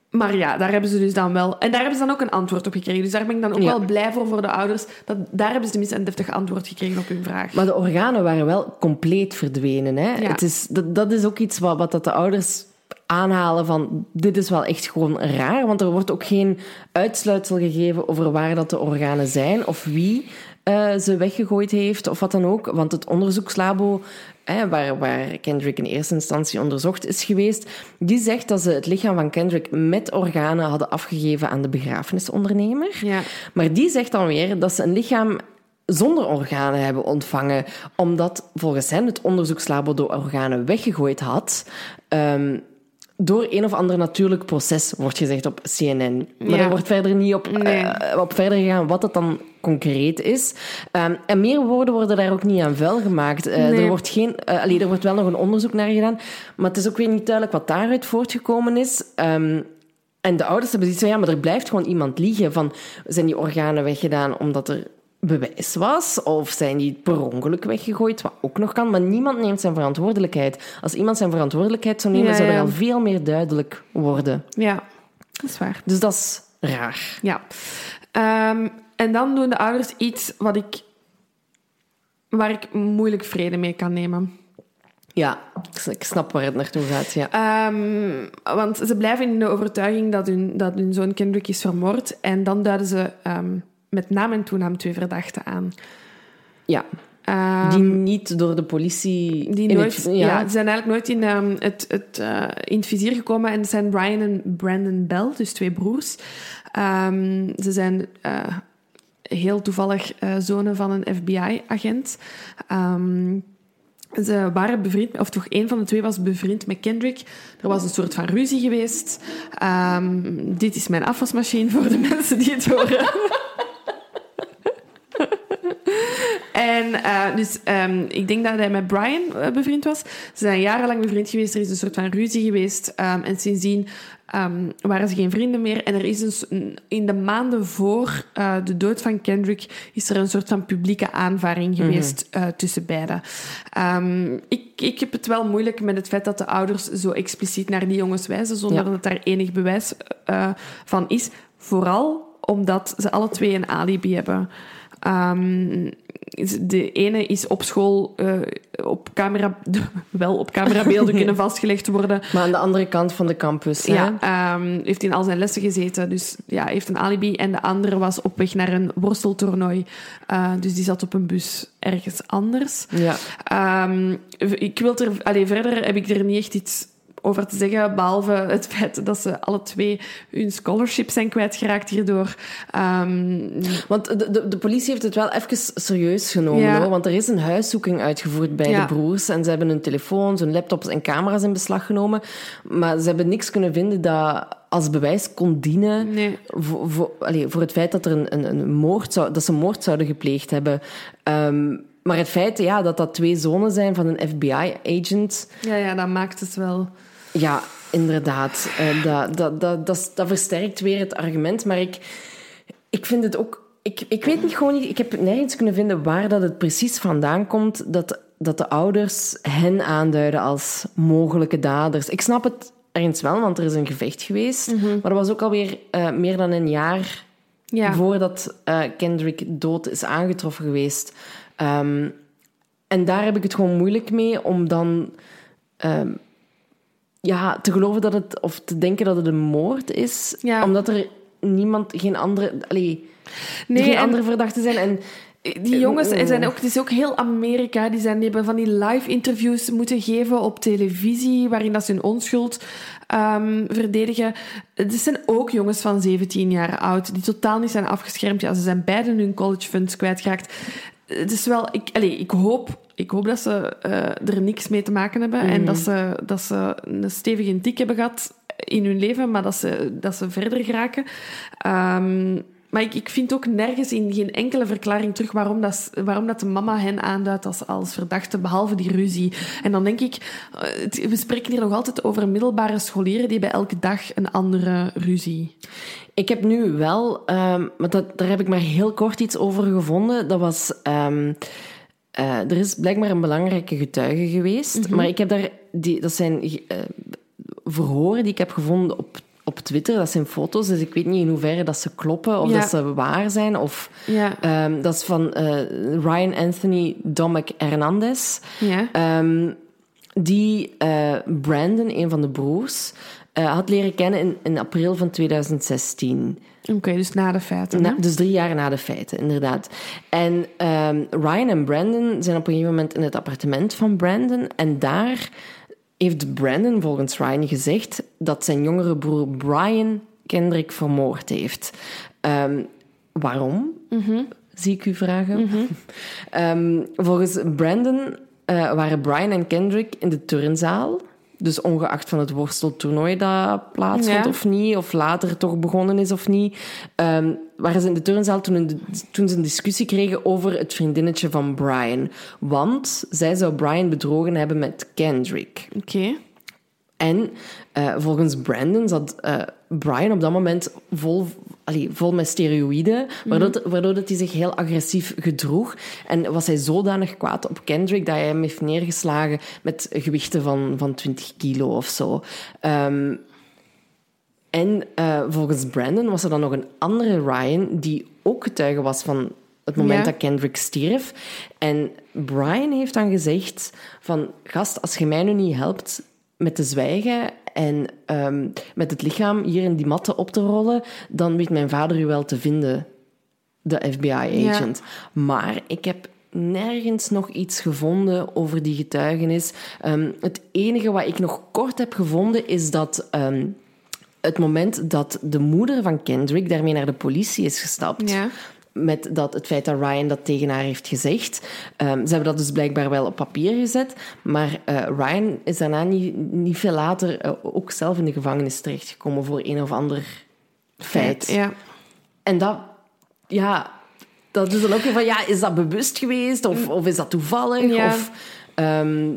maar ja, daar hebben ze dus dan wel... En daar hebben ze dan ook een antwoord op gekregen. Dus daar ben ik dan ook Ja. wel blij voor, voor de ouders. Dat, daar hebben ze tenminste een deftig antwoord gekregen op hun vraag. Maar de organen waren wel compleet verdwenen. Hè? Ja. Het is, dat, dat is ook iets wat, wat dat de ouders aanhalen van dit is wel echt gewoon raar, want er wordt ook geen uitsluitsel gegeven over waar dat de organen zijn of wie eh, ze weggegooid heeft of wat dan ook. Want het onderzoekslabo hè, waar, waar Kendrick in eerste instantie onderzocht is geweest, die zegt dat ze het lichaam van Kendrick met organen hadden afgegeven aan de begrafenisondernemer. Ja. Maar die zegt dan weer dat ze een lichaam zonder organen hebben ontvangen, omdat volgens hen het onderzoekslabo de organen weggegooid had. ehm, door een of ander natuurlijk proces, wordt gezegd op CNN. Maar Ja. er wordt verder niet op, Nee. eh, op verder gegaan wat dat dan concreet is. Ehm, en meer woorden worden daar ook niet aan vuil gemaakt. Eh, Nee. Er wordt geen, allee, er wordt wel nog een onderzoek naar gedaan, maar het is ook weer niet duidelijk wat daaruit voortgekomen is. Ehm, en de ouders hebben zoiets van, ja, maar er blijft gewoon iemand liegen. Van, zijn die organen weggedaan omdat er bewijs was? Of zijn die per ongeluk weggegooid? Wat ook nog kan. Maar niemand neemt zijn verantwoordelijkheid. Als iemand zijn verantwoordelijkheid zou nemen, Ja, zou er ja. al veel meer duidelijk worden. ja, dat is waar. Dus dat is raar. Ja. Ehm, en dan doen de ouders iets wat ik, waar ik moeilijk vrede mee kan nemen. Ja, ik snap waar het naartoe gaat, ja. Ehm, want ze blijven in de overtuiging dat hun, dat hun zoon Kendrick is vermoord. En dan duiden ze ehm, met naam en toenaam twee verdachten aan. Ja. Ehm, die niet door de politie... die nooit, het- ja. die zijn eigenlijk nooit in, het, het, eh, in het vizier gekomen. En dat zijn Brian en Brandon Bell, dus twee broers. Ze zijn eh, heel toevallig eh, zonen van een FBI-agent. Ehm, ze waren bevriend, of toch één van de twee was bevriend met Kendrick. Er was een soort van ruzie geweest. Ehm, dit is mijn afwasmachine voor de (laughs) mensen die het horen. En eh, dus ehm, ik denk dat hij met Brian eh, bevriend was. Ze zijn jarenlang bevriend geweest. Er is een soort van ruzie geweest. ehm, en sindsdien ehm, waren ze geen vrienden meer. En er is een, in de maanden voor eh, de dood van Kendrick is er een soort van publieke aanvaring geweest eh, tussen beiden. Ik, ik heb het wel moeilijk met het feit dat de ouders zo expliciet naar die jongens wijzen, zonder Ja. dat daar enig bewijs van is. Vooral omdat ze alle twee een alibi hebben. Ehm, de ene is op school eh, op camera, (laughs) wel op camerabeelden (laughs) kunnen vastgelegd worden. Maar aan de andere kant van de campus, hè? Ja, ehm, heeft in al zijn lessen gezeten, dus ja, heeft een alibi. En de andere was op weg naar een worsteltoernooi, Eh, dus die zat op een bus ergens anders. Ja. Ehm, ik wil er, allee, verder heb ik er niet echt iets over te zeggen, behalve het feit dat ze alle twee hun scholarship zijn kwijtgeraakt hierdoor. Ehm, Want de, de, de politie heeft het wel even serieus genomen, Ja. hoor. Want er is een huiszoeking uitgevoerd bij Ja. de broers. En ze hebben hun telefoons, hun laptops en camera's in beslag genomen. Maar ze hebben niks kunnen vinden dat als bewijs kon dienen nee. voor, voor het feit dat, er een, een, een moord zou, dat ze moord zouden gepleegd hebben. Ehm, maar het feit ja, dat dat twee zonen zijn van een FBI-agent... Ja, ja, dat maakt het wel. Ja, inderdaad. Eh, dat, dat, dat, dat, dat versterkt weer het argument. Maar ik, ik vind het ook... Ik, ik weet niet, gewoon niet... Ik heb nergens kunnen vinden waar dat het precies vandaan komt dat, dat de ouders hen aanduiden als mogelijke daders. Ik snap het ergens wel, want er is een gevecht geweest. Maar dat was ook alweer eh meer dan een jaar Ja. voordat eh, Kendrick dood is aangetroffen geweest. Ehm, en daar heb ik het gewoon moeilijk mee om dan ehm, ja, te geloven dat het, of te denken dat het een moord is, Ja. omdat er niemand, geen andere, allee, Nee, geen en- andere verdachten zijn. En Die jongens Eh, zijn ook, het is ook heel Amerika. Die, zijn, die hebben van die live interviews moeten geven op televisie, waarin dat ze hun onschuld ehm, verdedigen. Het zijn ook jongens van 17 jaar oud, die totaal niet zijn afgeschermd. Ja, ze zijn beiden hun college funds kwijtgeraakt. Het is wel, ik, allez, ik, hoop, ik hoop dat ze eh, er niks mee te maken hebben en dat ze, dat ze een stevige tik hebben gehad in hun leven, maar dat ze, dat ze verder geraken. Ehm, maar ik, ik vind ook nergens in geen enkele verklaring terug waarom, dat, waarom dat de mama hen aanduidt als, als verdachte, behalve die ruzie. En dan denk ik, eh, het- we spreken hier nog altijd over middelbare scholieren die bij elke dag een andere ruzie. Ik heb nu wel, ehm, maar dat, daar heb ik maar heel kort iets over gevonden. Dat was, ehm, eh, er is blijkbaar een belangrijke getuige geweest, maar ik heb daar, die, dat zijn eh, verhoren die ik heb gevonden op, op Twitter. Dat zijn foto's, dus ik weet niet in hoeverre dat ze kloppen of Ja. dat ze waar zijn. Of, Ja. ehm, dat is van eh, Ryan Anthony Domek Hernandez. Ja. Ehm, die eh, Brandon, een van de broers, eh, had leren kennen in, in april van 2016. Oké, dus na de feiten. Na- dus drie jaar na de feiten, inderdaad. En ehm, Ryan en Brandon zijn op een gegeven moment in het appartement van Brandon. En daar heeft Brandon volgens Ryan gezegd dat zijn jongere broer Brian Kendrick vermoord heeft. Ehm, waarom? Zie ik u vragen. (laughs) Ehm, volgens Brandon eh, waren Brian en Kendrick in de turnzaal. Dus ongeacht van het worsteltoernooi dat plaatsvond Ja. of niet, of later toch begonnen is of niet, ehm, waren ze in de turnzaal toen, een, toen ze een discussie kregen over het vriendinnetje van Brian. Want zij zou Brian bedrogen hebben met Kendrick. Oké. En eh, volgens Brandon zat eh, Brian op dat moment vol, allee, vol met steroïden, waardoor, Mhm. waardoor dat hij zich heel agressief gedroeg. En was hij zodanig kwaad op Kendrick dat hij hem heeft neergeslagen met gewichten van, van 20 kilo of zo. Ehm, en eh, volgens Brandon was er dan nog een andere Ryan die ook getuige was van het moment Ja. dat Kendrick stierf. En Brian heeft dan gezegd van... Gast, als je mij nu niet helpt met te zwijgen en ehm, met het lichaam hier in die matten op te rollen, dan weet mijn vader u wel te vinden, de FBI-agent. Maar ik heb nergens nog iets gevonden over die getuigenis. Ehm, het enige wat ik nog kort heb gevonden is dat... ehm, het moment dat de moeder van Kendrick daarmee naar de politie is gestapt, Ja. Met dat, het feit dat Ryan dat tegen haar heeft gezegd. Ehm, ze hebben dat dus blijkbaar wel op papier gezet. Maar eh, Ryan is daarna niet, niet veel later eh, ook zelf in de gevangenis terechtgekomen voor een of ander feit. Ja. En dat, ja, dat is dan ook weer van, ja, is dat bewust geweest? Of, of is dat toevallig? Ja. Of, ehm,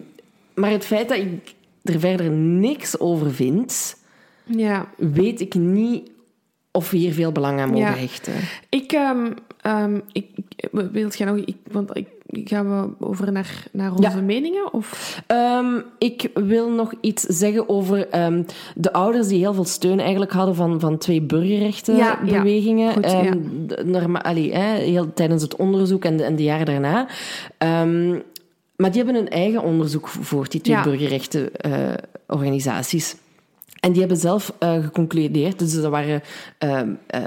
maar het feit dat ik er verder niks over vind, ja. weet ik niet of we hier veel belang aan mogen Ja. hechten. Ik, ehm ehm ik, jij nog... Ik, want ik, gaan we over naar, naar onze Ja. meningen? Of? Ehm, ik wil nog iets zeggen over de ouders die heel veel steun eigenlijk hadden van, van twee burgerrechtenbewegingen. ja. Goed, Ehm, ja. de- norma- allee, hè, heel, tijdens het onderzoek en de, en de jaren daarna. Maar die hebben hun eigen onderzoek gevoerd, die twee burgerrechtenorganisaties. En die hebben zelf eh, geconcludeerd, dus dat waren ehm, eh,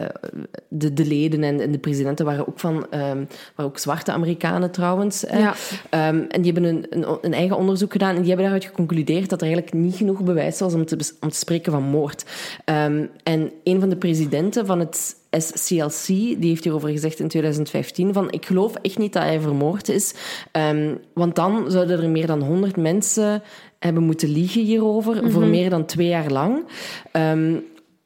de, de leden en, en de presidenten waren ook van, ehm, waren ook zwarte Amerikanen trouwens. Ja. Ehm, en die hebben een, een, een eigen onderzoek gedaan en die hebben daaruit geconcludeerd dat er eigenlijk niet genoeg bewijs was om te, bes- om te spreken van moord. En een van de presidenten van het SCLC, die heeft hierover gezegd in 2015 van ik geloof echt niet dat hij vermoord is, want dan zouden er meer dan 100 mensen hebben moeten liegen hierover voor meer dan twee jaar lang. Ehm,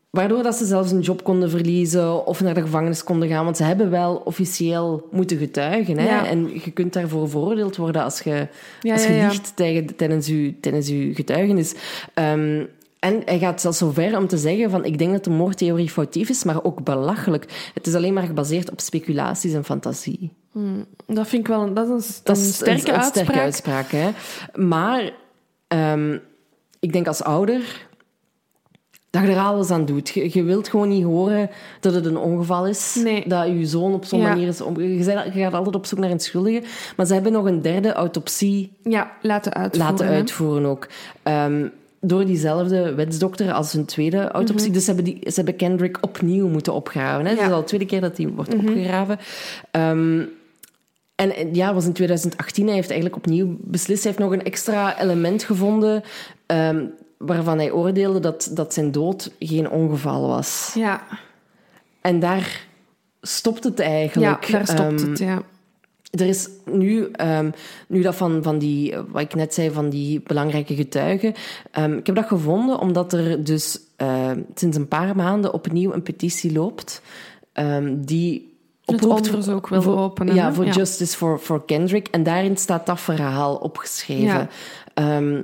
Waardoor dat ze zelfs een job konden verliezen of naar de gevangenis konden gaan. Want ze hebben wel officieel moeten getuigen. Hè? Ja. En je kunt daarvoor veroordeeld worden als je, Ja, als je ja. liegt tegen- tijdens, je, tijdens je getuigenis. Ehm, en hij gaat zelfs zo ver om te zeggen van ik denk dat de moordtheorie foutief is, maar ook belachelijk. Het is alleen maar gebaseerd op speculaties en fantasie. Dat vind ik wel een, dat is een, Dat een is sterke een, een uitspraak. sterke uitspraak. Hè? Maar ehm, ik denk als ouder dat je er alles aan doet. Je, je wilt gewoon niet horen dat het een ongeval is. Nee. Dat je zoon op zo'n Ja. manier is om. Je, gaat altijd op zoek naar een schuldige. Maar ze hebben nog een derde autopsie Ja, laten uitvoeren. laten uitvoeren ook. Ehm, door diezelfde wetsdokter als hun tweede autopsie. Mhm. Dus ze hebben, die, ze hebben Kendrick opnieuw moeten opgraven. Hè? Het Ja. Is al de tweede keer dat hij wordt opgegraven. Ehm, en ja, was in 2018. Hij heeft eigenlijk opnieuw beslist. Hij heeft nog een extra element gevonden... ehm, waarvan hij oordeelde dat, dat zijn dood geen ongeval was. Ja, En daar stopt het eigenlijk. ja daar stopt Ehm, het, ja. er is nu, ehm, nu dat van, van die, wat ik net zei, van die belangrijke getuigen. ik heb dat gevonden omdat er dus sinds een paar maanden opnieuw een petitie loopt. die Het oproept onderzoek wil voor, openen. Ja, voor Justice for, for Kendrick. En daarin staat dat verhaal opgeschreven. Ja. Ehm,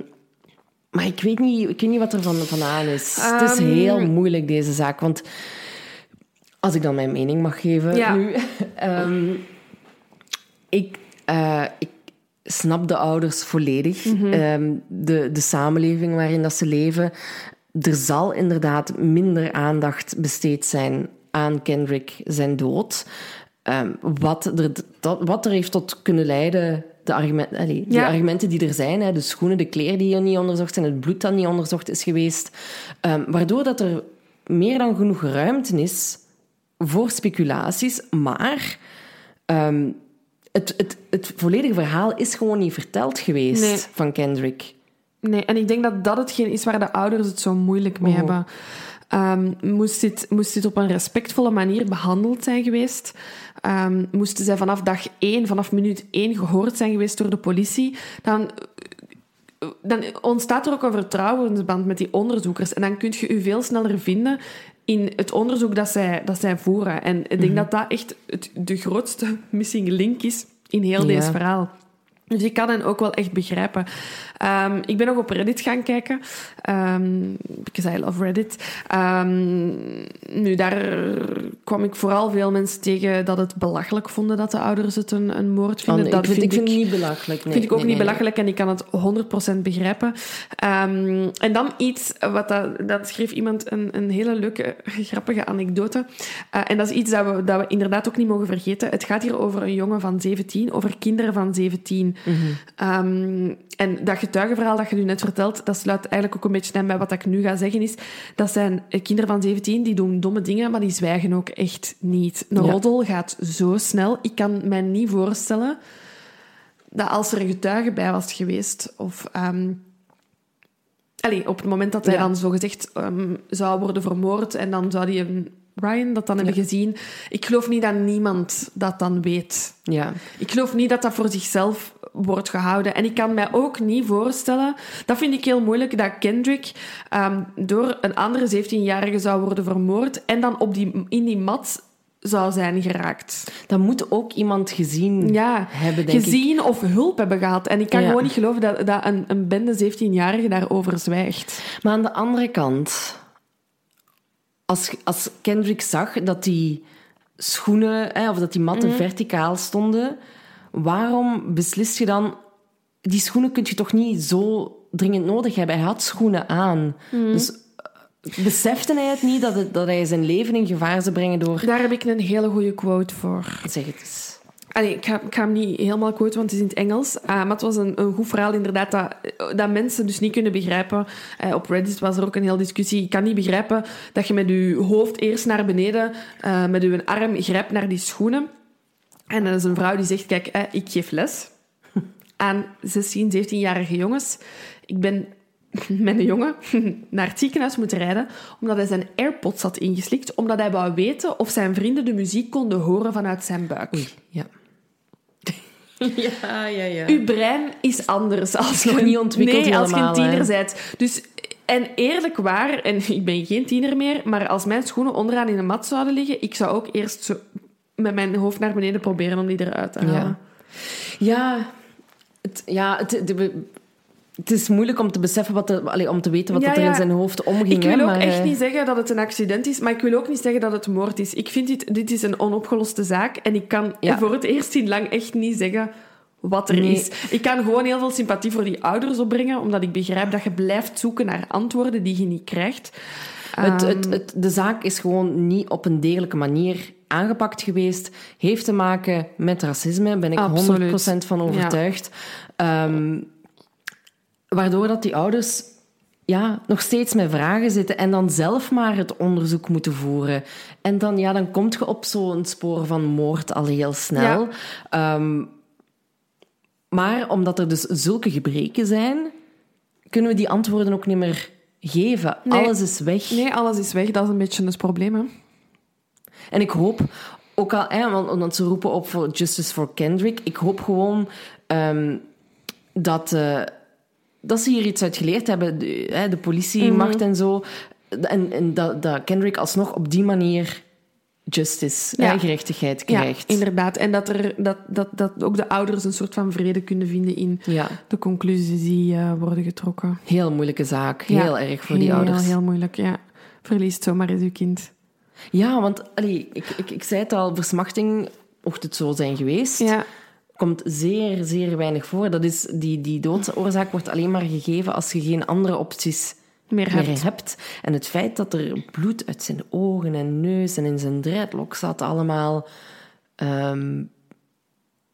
maar ik weet, niet, ik weet niet wat er van, van aan is. het is Ehm, heel moeilijk, deze zaak. Want als ik dan mijn mening mag geven Ja. nu... (laughs) ehm, ik, eh, ik snap de ouders volledig. Mhm. De, de samenleving waarin dat ze leven. Er zal inderdaad minder aandacht besteed zijn aan Kendrick zijn dood. Ehm, wat, er, dat, wat er heeft tot kunnen leiden, de, argument, allee, de Ja. argumenten die er zijn, hè, de schoenen, de kleren die niet onderzocht zijn, het bloed dat niet onderzocht is geweest, ehm, waardoor dat er meer dan genoeg ruimte is voor speculaties, maar ehm, het, het, het volledige verhaal is gewoon niet verteld geweest Nee. van Kendrick. Nee, en ik denk dat dat hetgeen is waar de ouders het zo moeilijk mee Oh. hebben. Ehm, moest, dit, moest dit op een respectvolle manier behandeld zijn geweest? Ehm, moesten zij vanaf dag één, vanaf minuut één gehoord zijn geweest door de politie? Dan, dan ontstaat er ook een vertrouwensband met die onderzoekers. En dan kun je je veel sneller vinden in het onderzoek dat zij, dat zij voeren. En ik denk dat dat echt het, de grootste missing link is in heel Ja. deze verhaal. Dus ik kan hen ook wel echt begrijpen. Ehm, ik ben nog op Reddit gaan kijken. Um, because I love Reddit. Um, nu, daar kwam ik vooral veel mensen tegen dat het belachelijk vonden dat de ouders het een, een moord vinden. Oh, dat ik vind, ik vind het niet belachelijk. Nee, vind ik ook nee, niet belachelijk en ik kan het 100% begrijpen. en dan iets, wat dat, dat schreef iemand een, een hele leuke, grappige anekdote. Uh, en dat is iets dat we, dat we inderdaad ook niet mogen vergeten. Het gaat hier over een jongen van 17, over kinderen van 17. Mm-hmm. Um, en dat getuigenverhaal dat je nu net vertelt, dat sluit eigenlijk ook een beetje aan bij wat ik nu ga zeggen, is dat zijn kinderen van 17, die doen domme dingen, maar die zwijgen ook echt niet. Een Ja. roddel gaat zo snel. Ik kan mij niet voorstellen dat als er een getuige bij was geweest, of... Um, op het moment dat hij Ja. dan zogezegd um, zou worden vermoord en dan zou die een Ryan dat dan hebben gezien. Ik geloof niet dat niemand dat dan weet. Ja. Ik geloof niet dat dat voor zichzelf wordt gehouden. En ik kan mij ook niet voorstellen, dat vind ik heel moeilijk, dat Kendrick um, door een andere 17-jarige zou worden vermoord en dan op die, in die mat zou zijn geraakt. Dat moet ook iemand gezien Ja, hebben, denk ik. gezien of hulp hebben gehad. En ik kan Ja. gewoon niet geloven dat, dat een, een bende 17-jarige daarover zwijgt. Maar aan de andere kant, als, als Kendrick zag dat die schoenen, hè, of dat die matten Mhm. verticaal stonden, waarom beslist je dan... Die schoenen kun je toch niet zo dringend nodig hebben? Hij had schoenen aan. Mhm. Dus eh, besefte hij het niet dat, het, dat hij zijn leven in gevaar zou brengen door... Daar heb ik een hele goede quote voor. Zeg het eens. Ik, ga, ik hem niet helemaal quoten, want het is in het Engels. Uh, maar het was een, een goed verhaal, inderdaad, dat, dat mensen dus niet kunnen begrijpen. Uh, op Reddit was er ook een hele discussie. Ik kan niet begrijpen dat je met je hoofd eerst naar beneden, met je arm grijpt naar die schoenen. En er is een vrouw die zegt, kijk, eh, ik geef les aan 16, 17-jarige jongens. Ik ben (laughs) met een jongen (laughs) naar het ziekenhuis moeten rijden omdat hij zijn AirPods had ingeslikt, omdat hij wou weten of zijn vrienden de muziek konden horen vanuit zijn buik. Ja. (laughs) ja, ja, ja. Uw brein is anders als nog je, niet ontwikkeld nee, als je een tiener hè. bent. Dus, en eerlijk waar, en (laughs) ik ben geen tiener meer, maar als mijn schoenen onderaan in de mat zouden liggen, ik zou ook eerst zo met mijn hoofd naar beneden proberen om die eruit te halen. Ja, ja, het, ja het, de- het is moeilijk om te beseffen wat allee, om te weten wat Ja, er ja. in zijn hoofd omging. Ik wil hè, ook maar, echt eh, niet zeggen dat het een accident is, maar ik wil ook niet zeggen dat het moord is. Ik vind dit, dit is een onopgeloste zaak en ik kan Ja. voor het eerst in lang echt niet zeggen wat er Nee. is. Ik kan gewoon heel veel sympathie voor die ouders opbrengen, omdat ik begrijp dat je blijft zoeken naar antwoorden die je niet krijgt. Het, Ehm, het, het, de zaak is gewoon niet op een degelijke manier aangepakt geweest. Heeft te maken met racisme, daar ben ik Absoluut. 100% van overtuigd. Ehm, waardoor dat die ouders ja, nog steeds met vragen zitten en dan zelf maar het onderzoek moeten voeren. En dan, ja, dan kom je op zo'n spoor van moord al heel snel. Ehm, maar omdat er dus zulke gebreken zijn, kunnen we die antwoorden ook niet meer geven. Nee. Alles is weg. Nee, alles is weg. Dat is een beetje het probleem. Hè? En ik hoop, ook al, hè, want, want ze roepen op voor Justice for Kendrick, ik hoop gewoon ehm, dat, eh, dat ze hier iets uit geleerd hebben, de, hè, de politiemacht Mhm. en zo. En, en dat, dat Kendrick alsnog op die manier justice, Ja. gerechtigheid krijgt. Ja, inderdaad. En dat, er, dat, dat, dat ook de ouders een soort van vrede kunnen vinden in Ja, de conclusies die eh, worden getrokken. heel moeilijke zaak. Heel erg voor die heel, ouders. Heel moeilijk, ja. Verliest zomaar eens uw kind. Ja, want allee, ik, ik, ik zei het al, versmachting, mocht het zo zijn geweest, Ja, komt zeer, zeer weinig voor. Dat is, die, die doodsoorzaak wordt alleen maar gegeven als je geen andere opties meer meer hebt. En het feit dat er bloed uit zijn ogen en neus en in zijn dreadlock zat, allemaal... ehm,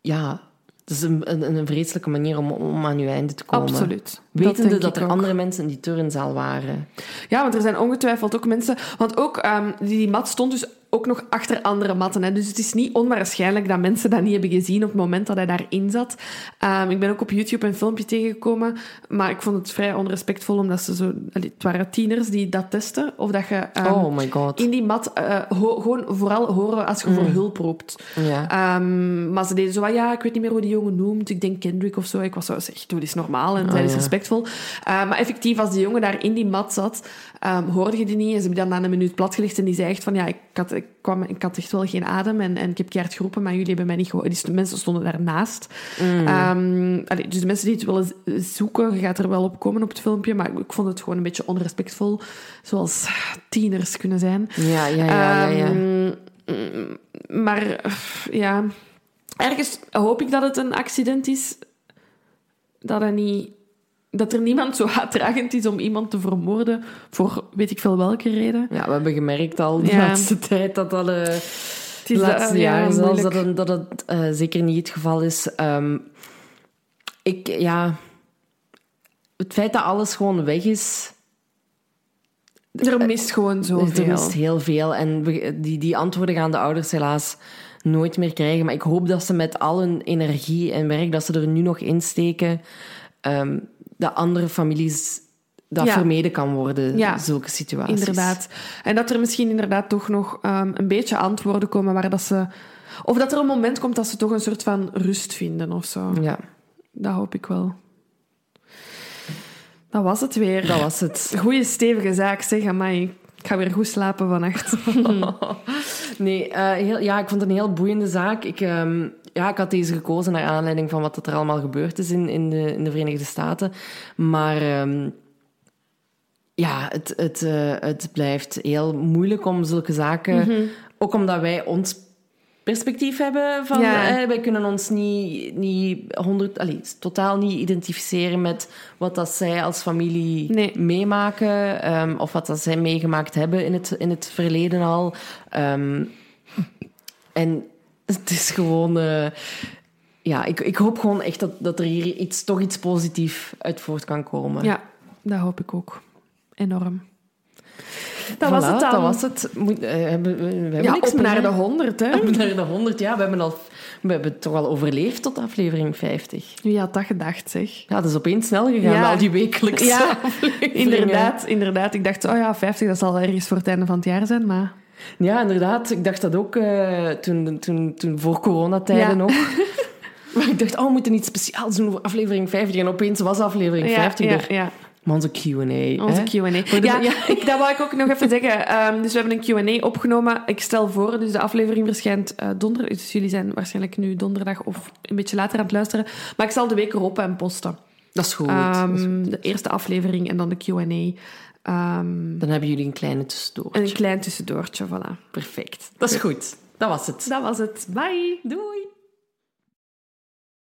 ja, het is een, een, een vreselijke manier om, om aan je einde te komen. Absoluut. Wetende dat, ik er ook. andere mensen in die turnzaal waren. Ja, want er zijn ongetwijfeld ook mensen... Want ook, ehm, die, die mat stond dus ook nog achter andere matten. Hè. Dus het is niet onwaarschijnlijk dat mensen dat niet hebben gezien op het moment dat hij daarin zat. Ehm, ik ben ook op YouTube een filmpje tegengekomen, maar ik vond het vrij onrespectvol, omdat ze zo... Het waren tieners die dat testen. Of dat je ehm, oh my god. in die mat eh, gewoon vooral horen als je voor hulp roept. Ehm, maar ze deden zo ja, ik weet niet meer hoe die jongen noemt. Ik denk Kendrick of zo. Ik was zo, zeg, doe dit is normaal en zij is ja. respectvol. Maar effectief, als die jongen daar in die mat zat, ehm, hoorde je die niet. En ze hebben dan na een minuut platgelegd en die zei echt van, ja, ik, had, ik kwam, ik had echt wel geen adem en, en ik heb keihard geroepen, maar jullie hebben mij niet gehoord. Die mensen stonden daarnaast. Ehm, allee, dus de mensen die het willen zoeken, gaat er wel op komen op het filmpje, maar ik vond het gewoon een beetje onrespectvol, zoals tieners kunnen zijn. Ja, ja, ja, ja. ja. Ehm, maar ja, ergens hoop ik dat het een accident is. Dat, hij niet, dat er niemand zo haatdragend is om iemand te vermoorden voor weet ik veel welke reden. Ja, we hebben gemerkt al de Ja. laatste tijd dat dat... eh, Het de laatste eh, ja, jaren zelfs dat, het, dat het eh, zeker niet het geval is. Ehm, ik, ja... Het feit dat alles gewoon weg is... Er mist gewoon zoveel. Er mist heel veel. En die, die antwoorden gaan de ouders helaas nooit meer krijgen. Maar ik hoop dat ze met al hun energie en werk dat ze er nu nog insteken, ehm dat andere families dat Ja. vermeden kan worden, Ja. zulke situaties. Inderdaad. En dat er misschien inderdaad toch nog ehm, een beetje antwoorden komen waar dat ze... Of dat er een moment komt dat ze toch een soort van rust vinden of zo. Ja, Dat hoop ik wel. Dat was het weer. dat was het. Goeie stevige zaak, zeg. Amai. Ik ga weer goed slapen vannacht. (laughs) (laughs) Nee, eh, heel, ja, ik vond het een heel boeiende zaak. Ik, ehm, ja, ik had deze gekozen naar aanleiding van wat er allemaal gebeurd is in, in, de, in de Verenigde Staten. Maar ehm, ja, het, het, eh, het blijft heel moeilijk om zulke zaken... Ook omdat wij ons perspectief hebben van... Ja. eh, wij kunnen ons niet, niet 100, allee, totaal niet identificeren met wat dat zij als familie Nee. meemaken. ehm, of wat dat zij meegemaakt hebben in het, in het verleden al. Ehm, en (laughs) het is gewoon... eh, ja, ik, ik hoop gewoon echt dat, dat er hier iets, toch iets positiefs uit voort kan komen. ja, dat hoop ik ook. Enorm. Dat Voilà, was het dan. Dat was het. Moet, eh, hebben, we we hebben ja, niks op naar meer, de hè? 100, hè? Op naar de 100, ja. We hebben, al, we hebben toch al overleefd tot aflevering 50. Wie had dat gedacht, zeg? Ja, dat is opeens snel gegaan, Ja. al die wekelijkse Ja. (laughs) Inderdaad, inderdaad. Ik dacht, oh ja, 50, dat zal ergens voor het einde van het jaar zijn, maar... Ja, inderdaad. Ik dacht dat ook eh, toen, toen, toen voor coronatijden Ja. nog. (laughs) Maar ik dacht, oh, we moeten iets speciaals doen voor aflevering 50. En opeens was aflevering Ja, 50 ja, er. ja. Maar onze Q&A. Onze? Q&A. Ja, ja. Ik, dat wou ik ook nog even (laughs) zeggen. Ehm, dus we hebben een Q&A opgenomen. Ik stel voor, dus de aflevering verschijnt eh, donderdag. Dus jullie zijn waarschijnlijk nu donderdag of een beetje later aan het luisteren. Maar ik zal de week erop en posten. Dat is goed. Ehm, dat is goed. de eerste aflevering en dan de Q&A. Ehm, Dan hebben jullie een kleine tussendoor. en een klein tussendoortje, voilà. Perfect. Dat is goed. Dat was het. Dat was het. Bye! Doei.